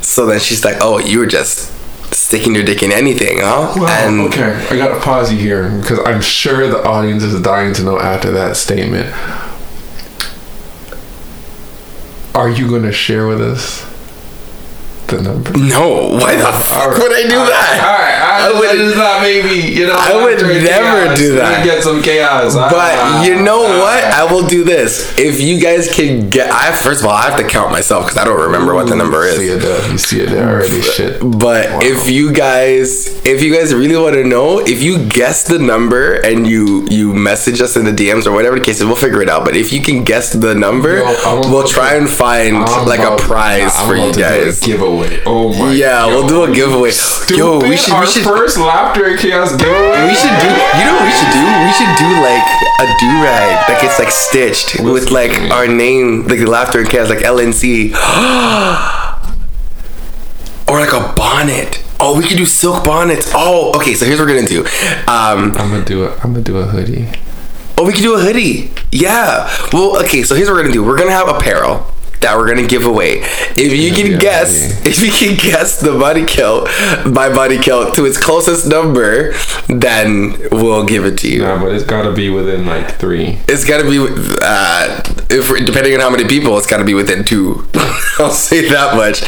So then she's like, oh, you were just sticking your dick in anything, huh? Well, and okay, I gotta pause you here because I'm sure the audience is dying to know after that statement. Are you gonna share with us the number? no, why the fuck would I do that? All right, I, I would- is not maybe you know. I would never chaos, do that. Get some chaos, But Ah, you know what? ah. I will do this. If you guys can get, I first of all, I have to count myself because I don't remember what the number You see is. it there. You see it there already. Shit. But if you guys, if you guys really want to know, if you guess the number and you you message us in the DMs or whatever the case is, we'll figure it out. But if you can guess the number, Yo, we'll try and find I'm like about- a prize I'm for you to do a guys. giveaway. Oh my. Yeah, yo, we'll do a giveaway. Yo, we should Our we should first laughter and chaos giveaway. We should do. You know what we should do? We should do like a do rag that gets like stitched with like to me. our name, like laughter and chaos, like LNC, or like a bonnet. Oh, we could do silk bonnets. Oh, okay. So here's what we're gonna do. Um, I'm gonna do it. I'm gonna do a hoodie. oh, we could do a hoodie. Yeah. Well, okay. So here's what we're gonna do. We're gonna have apparel. That we're gonna give away. If you can yeah, guess, yeah. if you can guess the body count, my body count to its closest number, then we'll give it to you. Nah, but it's gotta be within like three. It's got to be, uh, if depending on how many people, it's got to be within two. I'll say that much.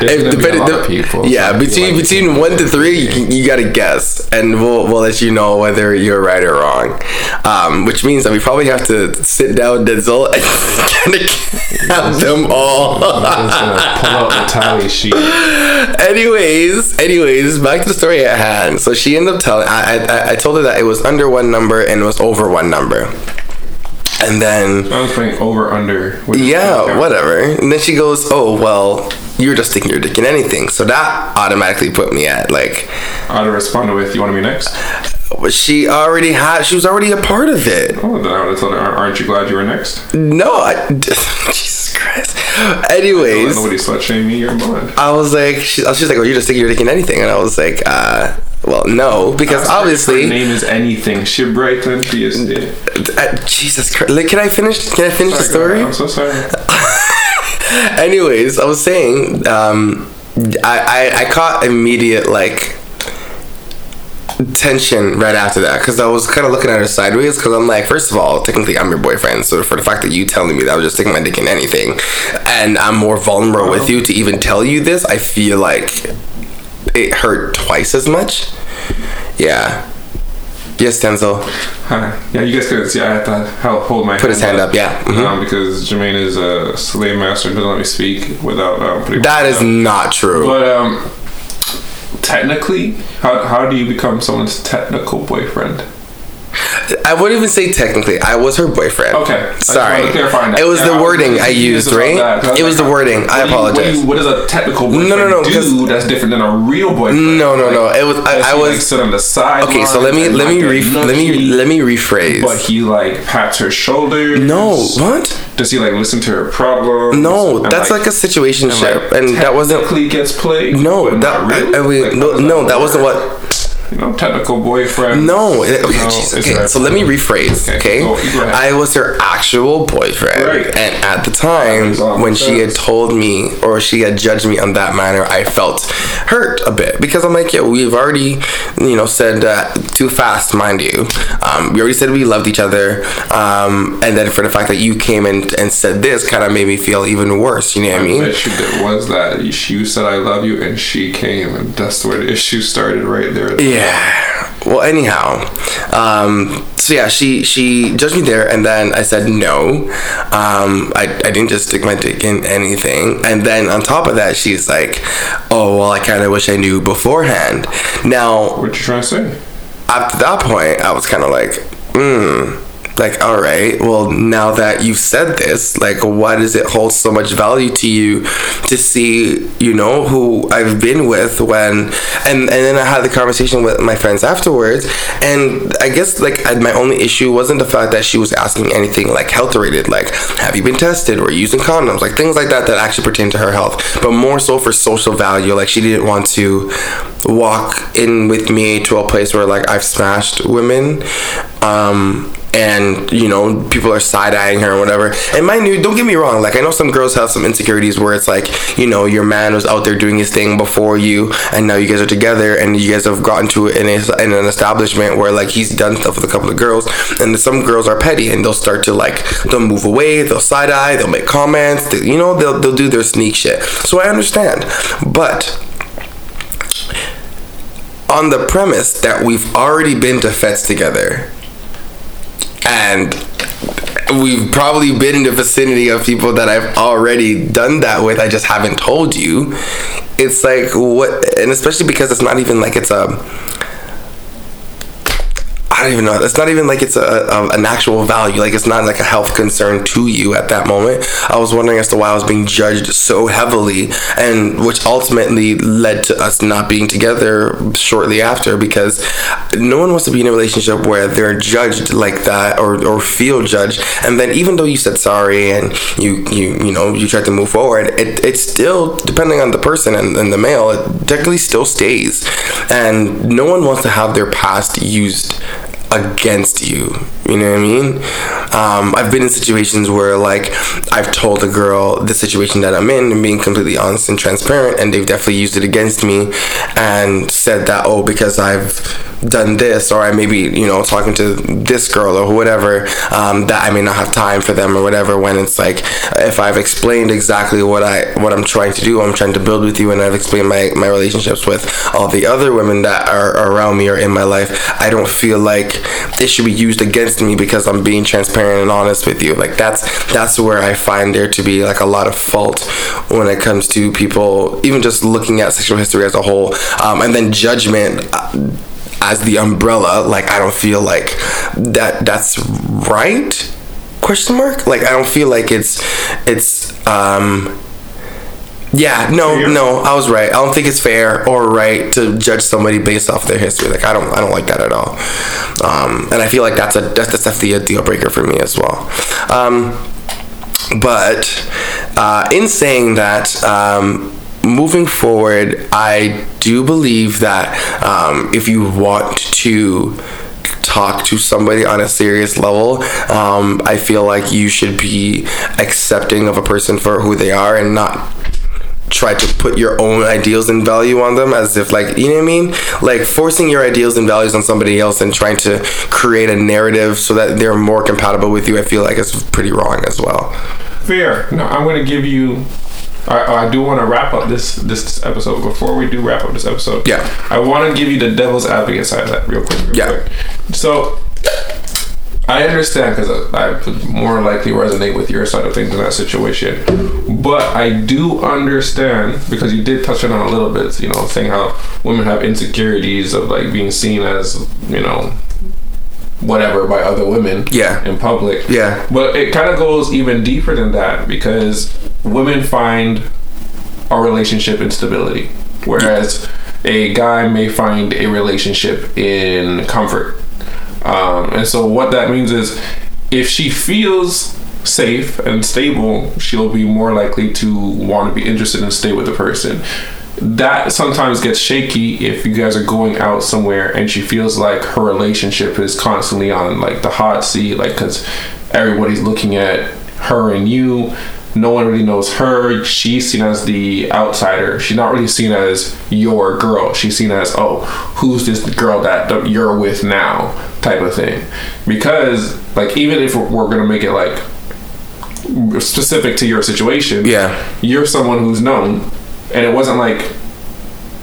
There's gonna be a lot of people, yeah, feel between like between one to three, you, you got to guess, and we'll we'll let you know whether you're right or wrong. Um, which means that we probably have to sit down, Denzel, and kind of count them all. I'm just gonna pull out the tally sheet. anyways, anyways, back to the story at hand. So she ended up telling. I, I I told her that it was under one number and it was over one number, and then. I was playing over under. Yeah, whatever. And then she goes, "Oh well, you're just sticking your dick in anything." So that automatically put me at like, I'd have responded with, "You want to be next?" she already had, she was already a part of it. Oh, then I would have told her, "Aren't you glad you were next?" No, I, Jesus Christ. Anyways, nobody slut shame me. You're mine. I was like, she, she's like, "Oh, you're just sticking your dick in anything," and I was like, uh. Well, no, because Her obviously, name is anything. She bright and PSD. uh, Jesus Christ. Like, can I finish? Can I finish the story? I'm so sorry. Anyways, I was saying, um, I, I I caught immediate like tension right after that because I was kind of looking at her sideways because I'm like, first of all, technically I'm your boyfriend, so for the fact that you telling me that I was just sticking my dick in anything, and I'm more vulnerable with you to even tell you this, I feel like it hurt twice as much. Yeah. Yes, Denzel. Hi. Yeah, you guys couldn't see. I had to help hold my Put his hand up. Yeah. Mhm. Um, because Jermaine is a slave master and doesn't let me speak without um, putting. That is up. not true. But um, technically, how how do you become someone's technical boyfriend? I wouldn't even say technically. I was her boyfriend. Okay, I Sorry. to clarify that. It was Yeah, the wording really I used, right? It was like, the wording. I do you- what do apologize. you- What, is a technical no, no, no, do that's different than a real boyfriend? No, no, no. It was. I, I was. like, sit on the side. Okay, so let me let me re- let me let me rephrase. But he like pats her shoulder. no, what? Does he like listen to her problems? No, that's like, a situation and, ship, like, and that wasn't. technically gets played. No, that really. I, I mean, Like, no, no, that wasn't what. You know, technical boyfriend. No, it- okay, No, it's okay. So let me rephrase. Okay, Okay, go- go. I was her actual boyfriend, Right. and at the time makes a lot when she had told me or she had judged me on that manner, I felt hurt a bit because I'm like, yeah, we've already, you know, said uh, too fast, mind you. Um, we already said we loved each other, um, and then for the fact that you came in and said this, kind of made me feel even worse. You know what I mean? bet you there was that. You said I love you, and she came, and that's where the issue started right there. Yeah. Well, anyhow, um, so yeah, she she judged me there, and then I said no. Um, I I didn't just stick my dick in anything, and then on top of that, she's like, "Oh well, I kind of wish I knew beforehand." Now, What you trying to say? at that point, I was kind of like, hmm. Like, all right, well, now that you've said this, like, why does it hold so much value to you to see, you know, who I've been with when, and, and then I had the conversation with my friends afterwards, and I guess, like, my only issue wasn't the fact that she was asking anything, like, health related, like, have you been tested? Or using condoms, like, things like that that actually pertain to her health, but more so for social value, like, she didn't want to walk in with me to a place where, like, I've smashed women, um, and you know people are side eyeing her or whatever. And mind you, don't get me wrong. Like I know some girls have some insecurities where it's like you know your man was out there doing his thing before you, and now you guys are together, and you guys have gotten to it in, a, in an establishment where like he's done stuff with a couple of girls, and some girls are petty and they'll start to like they'll move away, they'll side eye, they'll make comments, they, you know they'll they'll do their sneak shit. So I understand, but on the premise that we've already been to fets together and we've probably been in the vicinity of people that I've already done that with. I just haven't told you. It's like what, and especially because it's not even like it's a I don't even know. It's not even like it's a, a, an actual value. Like it's not like a health concern to you at that moment. I was wondering as to why I was being judged so heavily, and which ultimately led to us not being together shortly after because no one wants to be in a relationship where they're judged like that or, or feel judged. And then even though you said sorry and you you you know you tried to move forward, it it's still depending on the person and, and the male, it technically still stays. And no one wants to have their past used against you. You know what I mean? Um, I've been in situations where like I've told a girl the situation that I'm in and being completely honest and transparent, and they've definitely used it against me and said that oh because I've done this or I maybe you know talking to this girl or whatever um, that I may not have time for them or whatever when it's like if I've explained exactly what I what I'm trying to do I'm trying to build with you and I've explained my, my relationships with all the other women that are around me or in my life I don't feel like it should be used against me because I'm being transparent and honest with you. Like that's that's where I find there to be like a lot of fault when it comes to people even just looking at sexual history as a whole. Um, and then judgment uh, as the umbrella like i don't feel like that that's right? Question mark? Like i don't feel like it's it's um yeah no no i was right. I don't think it's fair or right to judge somebody based off their history. Like i don't i don't like that at all. Um and i feel like that's a that's, that's definitely a deal breaker for me as well. Um but uh, in saying that um, moving forward, I do believe that um, if you want to talk to somebody on a serious level, um, I feel like you should be accepting of a person for who they are and not try to put your own ideals and value on them as if like you know what I mean like forcing your ideals and values on somebody else and trying to create a narrative so that they're more compatible with you I feel like is pretty wrong as well fair no I'm gonna give you I, I do want to wrap up this this episode. Before we do wrap up this episode, yeah, I want to give you the devil's advocate side of that real quick. Real yeah. Quick. So I understand because I, I would more likely resonate with your side of things in that situation. But I do understand because you did touch on it a little bit. You know, saying how women have insecurities of like being seen as you know whatever by other women yeah in public yeah but it kind of goes even deeper than that because women find a relationship instability whereas a guy may find a relationship in comfort um, and so what that means is if she feels safe and stable she'll be more likely to want to be interested and stay with the person. That sometimes gets shaky if you guys are going out somewhere and she feels like her relationship is constantly on like the hot seat like because everybody's looking at her and you no one really knows her she's seen as the outsider she's not really seen as your girl she's seen as oh who's this girl that you're with now type of thing because like even if we're gonna make it like specific to your situation yeah you're someone who's known and it wasn't like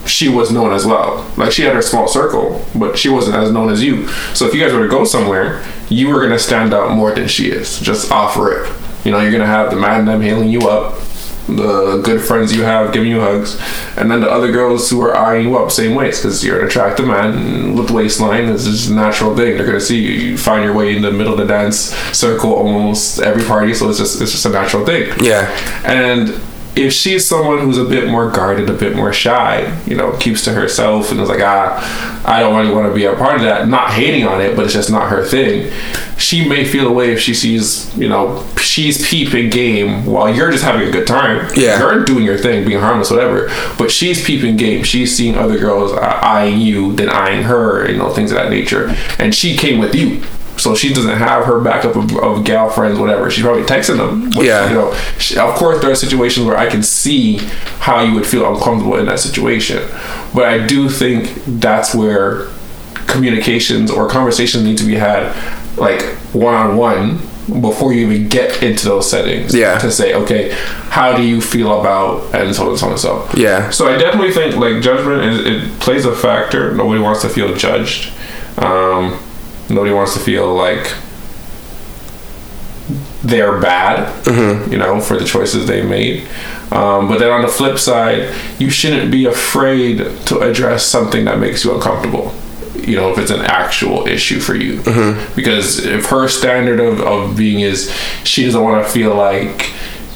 she was known as well. Like she had her small circle, but she wasn't as known as you. So if you guys were to go somewhere, you were gonna stand out more than she is, just off rip. You know, you're gonna have the man them hailing you up, the good friends you have giving you hugs, and then the other girls who are eyeing you up same ways because you're an attractive man with waistline. This is a natural thing. They're gonna see you. You find your way in the middle of the dance circle almost every party, so it's just it's just a natural thing. Yeah, and if she's someone who's a bit more guarded, a bit more shy, you know, keeps to herself and is like, ah, I don't really want to be a part of that, not hating on it, but it's just not her thing, she may feel away if she sees, you know, she's peeping game while you're just having a good time. Yeah. You're doing your thing, being harmless, whatever. But she's peeping game. She's seeing other girls eyeing you, then eyeing her, you know, things of that nature. And she came with you So she doesn't have her backup of, of gal friends, whatever. She's probably texting them. Which, Yeah. You know, she, of course, there are situations where I can see how you would feel uncomfortable in that situation. But I do think that's where communications or conversations need to be had, like one on one, before you even get into those settings. Yeah. To say, okay, how do you feel about and so on and so on and so. Yeah. So I definitely think like judgment is it plays a factor. Nobody wants to feel judged. Um, nobody wants to feel like they're bad, you know, for the choices they made. Um, but then on the flip side, you shouldn't be afraid to address something that makes you uncomfortable. You know, if it's an actual issue for you. Because if her standard of, of being is she doesn't want to feel like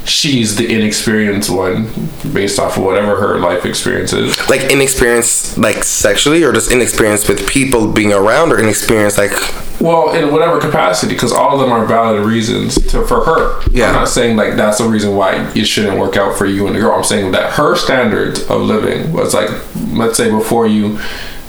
she's the inexperienced one based off of whatever her life experience is. Like inexperienced like sexually, or just inexperienced with people being around, or inexperienced like Well, in whatever capacity, because all of them are valid reasons to, for her. Yeah. I'm not saying like that's the reason why it shouldn't work out for you and the girl. I'm saying that her standards of living was like, let's say before you,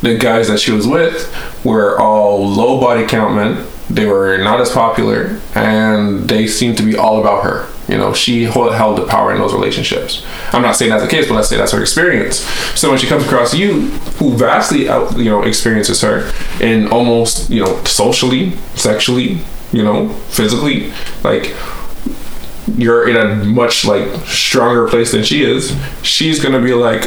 the guys that she was with were all low body count men. They were not as popular, and they seemed to be all about her. You know, she held the power in those relationships. I'm not saying that's the case, but let's say that's her experience. So when she comes across you, who vastly out, you know, experiences her in almost, you know, socially, sexually, you know, physically, like you're in a much like stronger place than she is she's gonna be like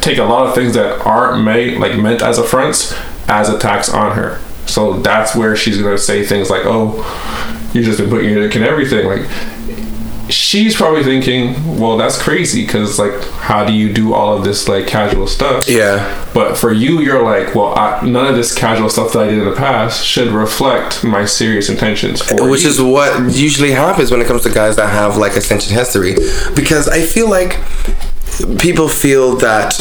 take a lot of things that aren't made like meant as affronts as attacks on her so that's where she's gonna say things like oh you just been putting your dick in everything like she's probably thinking well that's crazy because like how do you do all of this like casual stuff yeah, but for you, you're like, well, I, none of this casual stuff that I did in the past should reflect my serious intentions for which you. is what usually happens when it comes to guys that have like ascension history, because I feel like people feel that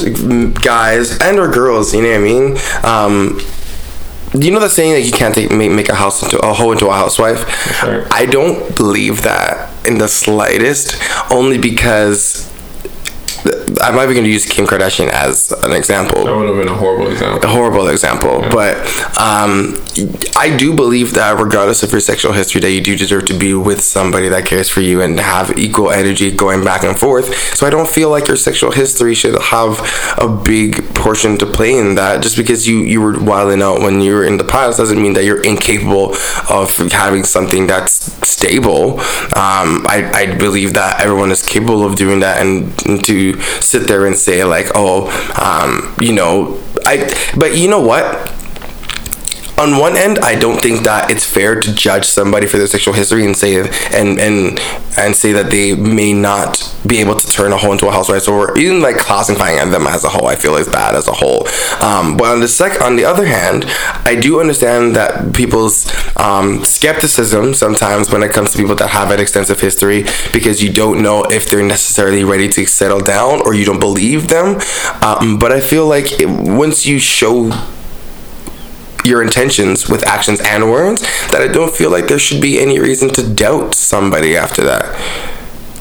guys and or girls, you know what I mean. Um, you know the saying that you can't take make, make a house into a hoe into a housewife. right. I don't believe that in the slightest, only because I'm not even going to use Kim Kardashian as an example that would have been a horrible example. a horrible example, but um, I do believe that regardless of your sexual history, that you do deserve to be with somebody that cares for you and have equal energy going back and forth. So I don't feel like your sexual history should have a big portion to play in that. Just because you you were wilding out when you were in the past doesn't mean that you're incapable of having something that's stable. Um, I I believe that everyone is capable of doing that, and, and to sit there and say like, oh, um, you know, I. But you know what? On one end, I don't think that it's fair to judge somebody for their sexual history and say and and and say that they may not be able to turn a hoe into a housewife or even like classifying them as a whole. I feel is bad as a whole. Um, but on the sec, on the other hand, I do understand that people's um, skepticism sometimes when it comes to people that have an extensive history because you don't know if they're necessarily ready to settle down or you don't believe them. Um, but I feel like it, once you show your intentions with actions and words that I don't feel like there should be any reason to doubt somebody after that.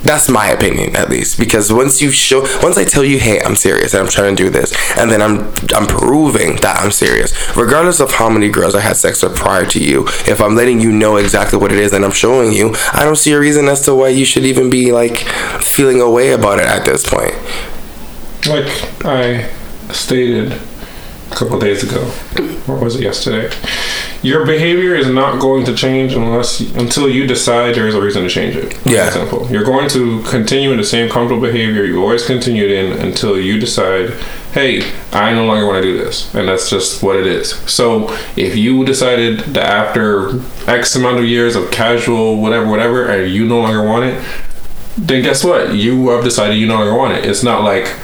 That's my opinion, at least, because once you show, once I tell you, hey, I'm serious and I'm trying to do this, and then I'm, I'm proving that I'm serious, regardless of how many girls I had sex with prior to you. If I'm letting you know exactly what it is and I'm showing you, I don't see a reason as to why you should even be like feeling away about it at this point. Like I stated couple days ago, or was it yesterday? Your behavior is not going to change unless until you decide there is a reason to change it. Yeah. Simple. You're going to continue in the same comfortable behavior you always continued in until you decide, hey, I no longer want to do this, and that's just what it is. So if you decided that after X amount of years of casual whatever whatever, and you no longer want it, then guess what? You have decided you no longer want it. It's not like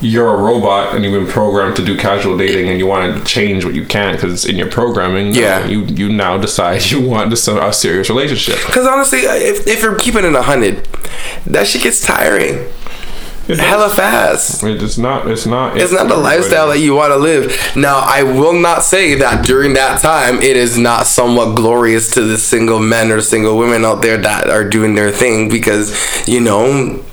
you're a robot and you've been programmed to do casual dating and you want to change what you can because it's in your programming. Yeah. you you now decide you want this a serious relationship. Because honestly, if, if you're keeping it a hundred, that shit gets tiring. Hella fast. It's not. It's not. It's not the lifestyle that you want to live. Now, I will not say that during that time it is not somewhat glorious to the single men or single women out there that are doing their thing because, you know,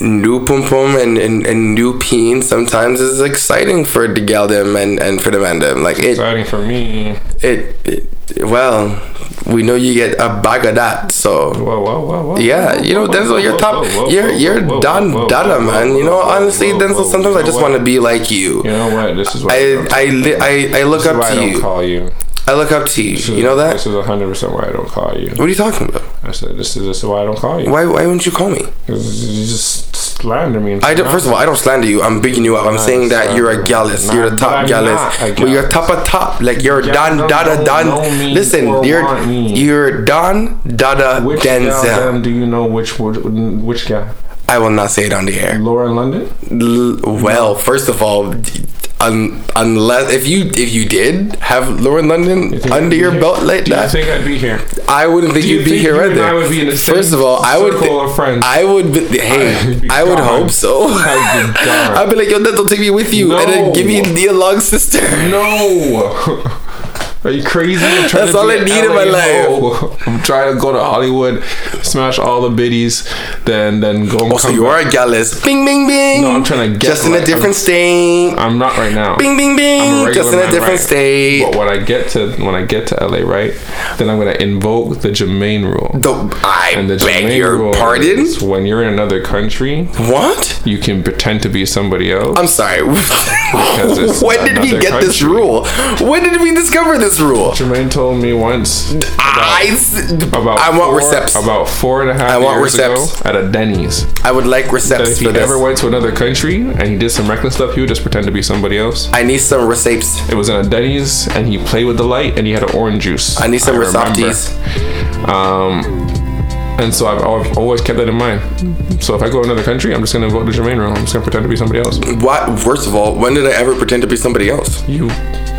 new pum pum and, and, and new peen sometimes is exciting for the gal them and, and for the man them. Like it, exciting for me. it, it Well, we know you get a bag of that, so. Whoa, whoa, whoa, whoa. Yeah, you know, Denzel, you're top. You're you're Don Dada, man. You know, honestly, Denzel, sometimes I just want to be like you. You know what? This is what I I li- I, I look up I to don't you. call you. I look up to you. Is- You know that? This is hundred percent why I don't call you. What are you talking about? I said this is this is why I don't call you. Why why wouldn't you call me? You just slander me. I don't, first of all, I don't slander you. I'm beating you up. I'm Nah, saying that you're a slander. gallus. Nah, You're the top I'm gallus. But you're gallus. top of top. Like you're Yeah, Don don't- Dada don't Don. Listen, you're want me. you're Don Dada Which Denzel. then do you know which which, which guy? I will not say it on the air. Lauren London? L- well, first of all, un- unless if you if you did have Lauren London You under your here? belt like Do I think I'd be here? I wouldn't think Do you you'd be think here you either. and I would be in the same First of all, I would. circle of friends? I would. Be, hey, I'd be I would gone. hope so. I'd be gone. I'd be like, yo, Denzel, take me with you, and then No. give me the along sister. No. Are you crazy? That's all I need in my life. I'm trying to go to Hollywood, smash all the biddies, then then go. and Oh, so you back. are a gallus. Bing, bing, bing. No, I'm trying to get just in a different I'm- state. I'm not right now. Bing, bing, bing. Just in a different right? state. But when I get to when I get to LA, right, then I'm gonna invoke the Jermaine rule. The, I And the beg Jermaine your rule pardon. is when you're in another country, What? you can pretend to be somebody else. I'm sorry. when did we get this rule? When did we discover this rule? Jermaine told me once I, s- about I want four, receipts. about four and a half I want years receipts. ago at a Denny's. I would like That receipts if for he this. ever went to another country and he did some reckless stuff, he would just pretend to be somebody else. I need some receipts. It was in a Denny's and he played with the light and he had an orange juice. I need some receipts. Um, and so I've, I've always kept that in mind. So if I go to another country, I'm just gonna vote the Jermaine rule. I'm just gonna pretend to be somebody else. What? First of all, when did I ever pretend to be somebody else? You,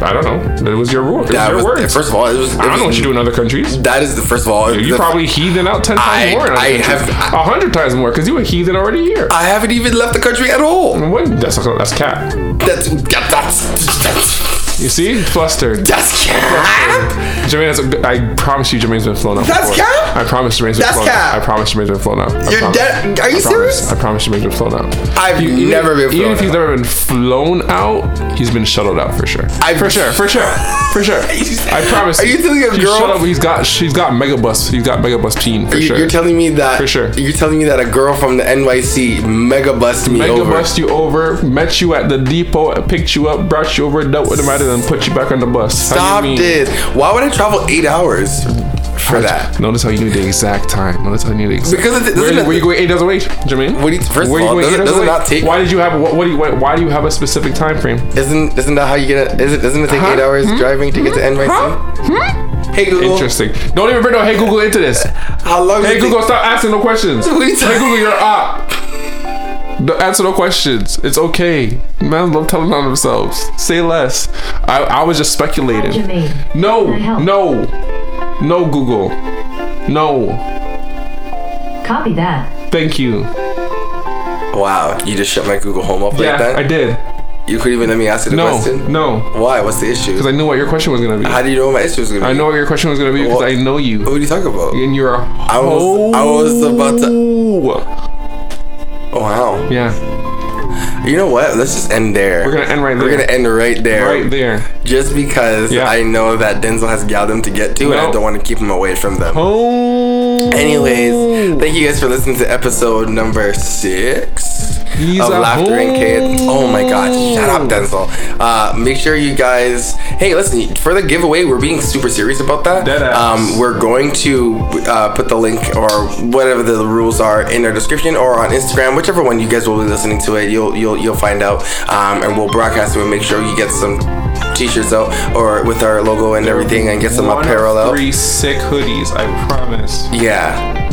I don't know. It was your rule. It was That your was words. first of all. It was. It I don't was know what you do in other countries. That is the first of all. You probably heathen out ten times I- more. I have- a hundred times more because you were heathen already here. I haven't even left the country at all. What? That's that's cat. That's that, that's that's You see, flustered. that's cap. Jermaine has a, I promise you, Jermaine's been flown out. That's before. cap? I promise Jermaine's been That's flown cap. out. I promise Jermaine's been flown out. I You're promise. dead. Are you I promise. serious? I promise Jermaine's been flown out. I've Even- never been Even flown if he's out. never been flown out, he's been shuttled out for sure. I've- for sure, for sure, for sure. I promise. Are you telling a girl- shuttled- He's got. She's got megabus. He's got megabus teen for You, sure. You're telling me that For sure. You're telling me that a girl from the NYC mega bust me Mega over. bust you over, met you at the depot, picked you up, brought you over, dealt with the matter, then put you back on the bus. How do you Stop mean? this. Why would I travel eight hours for that? Notice how you knew the exact time. Notice how you knew the exact. Because it- where, it- where you going eight hours away, Jermaine? What do you- first where of all, going does it- does it not take- Why did you have? What, what do you? Why, why do you have a specific time frame? Isn't isn't that how you get it? Is it doesn't it take Huh? eight hours hmm? driving to get to hmm? NYC? Huh? Hmm? Hey Google. Interesting. Don't even bring no Hey Google into this. How long? Hey Google, take- stop asking no questions. What are you Hey Google, you're up. Don't answer no questions. It's okay. Men love telling on themselves. Say less. I, I was just speculating. No, Can I help? no, no, Google. No. Copy that. Thank you. Wow, you just shut my Google Home off Yeah, like that. I did. You couldn't even let me ask you the No, question. no. Why? What's the issue? Because I knew what your question was gonna be. How do you know what my issue was gonna be? I know what your question was gonna be because What? I know you. What are you talking about? And you're a I was I was about to. Oh wow. Yeah, You know what? Let's just end there. we're gonna end right there. We're gonna end right there. right there. Just because Yeah. I know that Denzel has gal them to get to, and I don't want to keep him away from them. Oh. Anyways, thank you guys for listening to episode number six He's of a Laughter and Kids. Oh my god, shut up. Denzel. Uh, make sure you guys. Hey, listen for the giveaway. We're being super serious about that. Um, we're going to uh, put the link or whatever the rules are in our description or on Instagram, whichever one you guys will be listening to it. You'll you'll you'll find out, um, and we'll broadcast it and make sure you get some t-shirts out or with our logo and everything and get some One apparel out. Three sick hoodies, I promise. Yeah.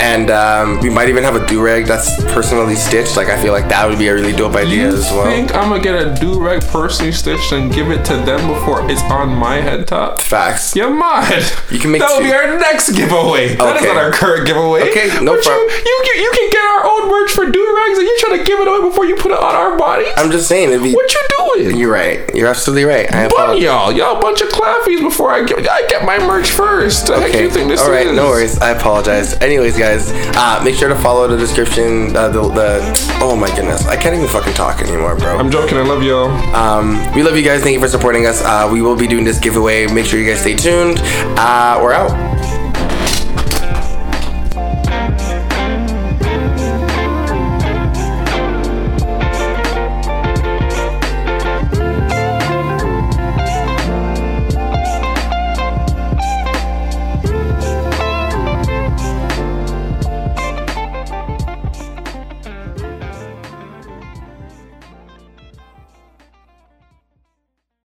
And um, we might even have a do rag that's personally stitched. Like I feel like that would be a really dope idea you as well. I think I'm gonna get a do rag personally stitched and give it to them before it's on my head top? Facts. You're mad. You can make that will be our next giveaway. That is not our current giveaway. Okay, no But problem. You, you, can- you can get our own merch for do rags and you're trying to give it away before you put it on our bodies? I'm just saying. It'd be, what you doing? You're right. You're absolutely right. I apologize. y'all, y'all a bunch of claffies before I get I get my merch first. Heck you think this All right, is? no worries. I apologize. Anyways, guys, uh, make sure to follow the description. Uh, the, the oh my goodness, I can't even fucking talk anymore, bro. I'm joking. I love y'all. Um, we love you guys. Thank you for supporting us. Uh, we will be doing this giveaway. Make sure you guys stay tuned. Uh, we're out.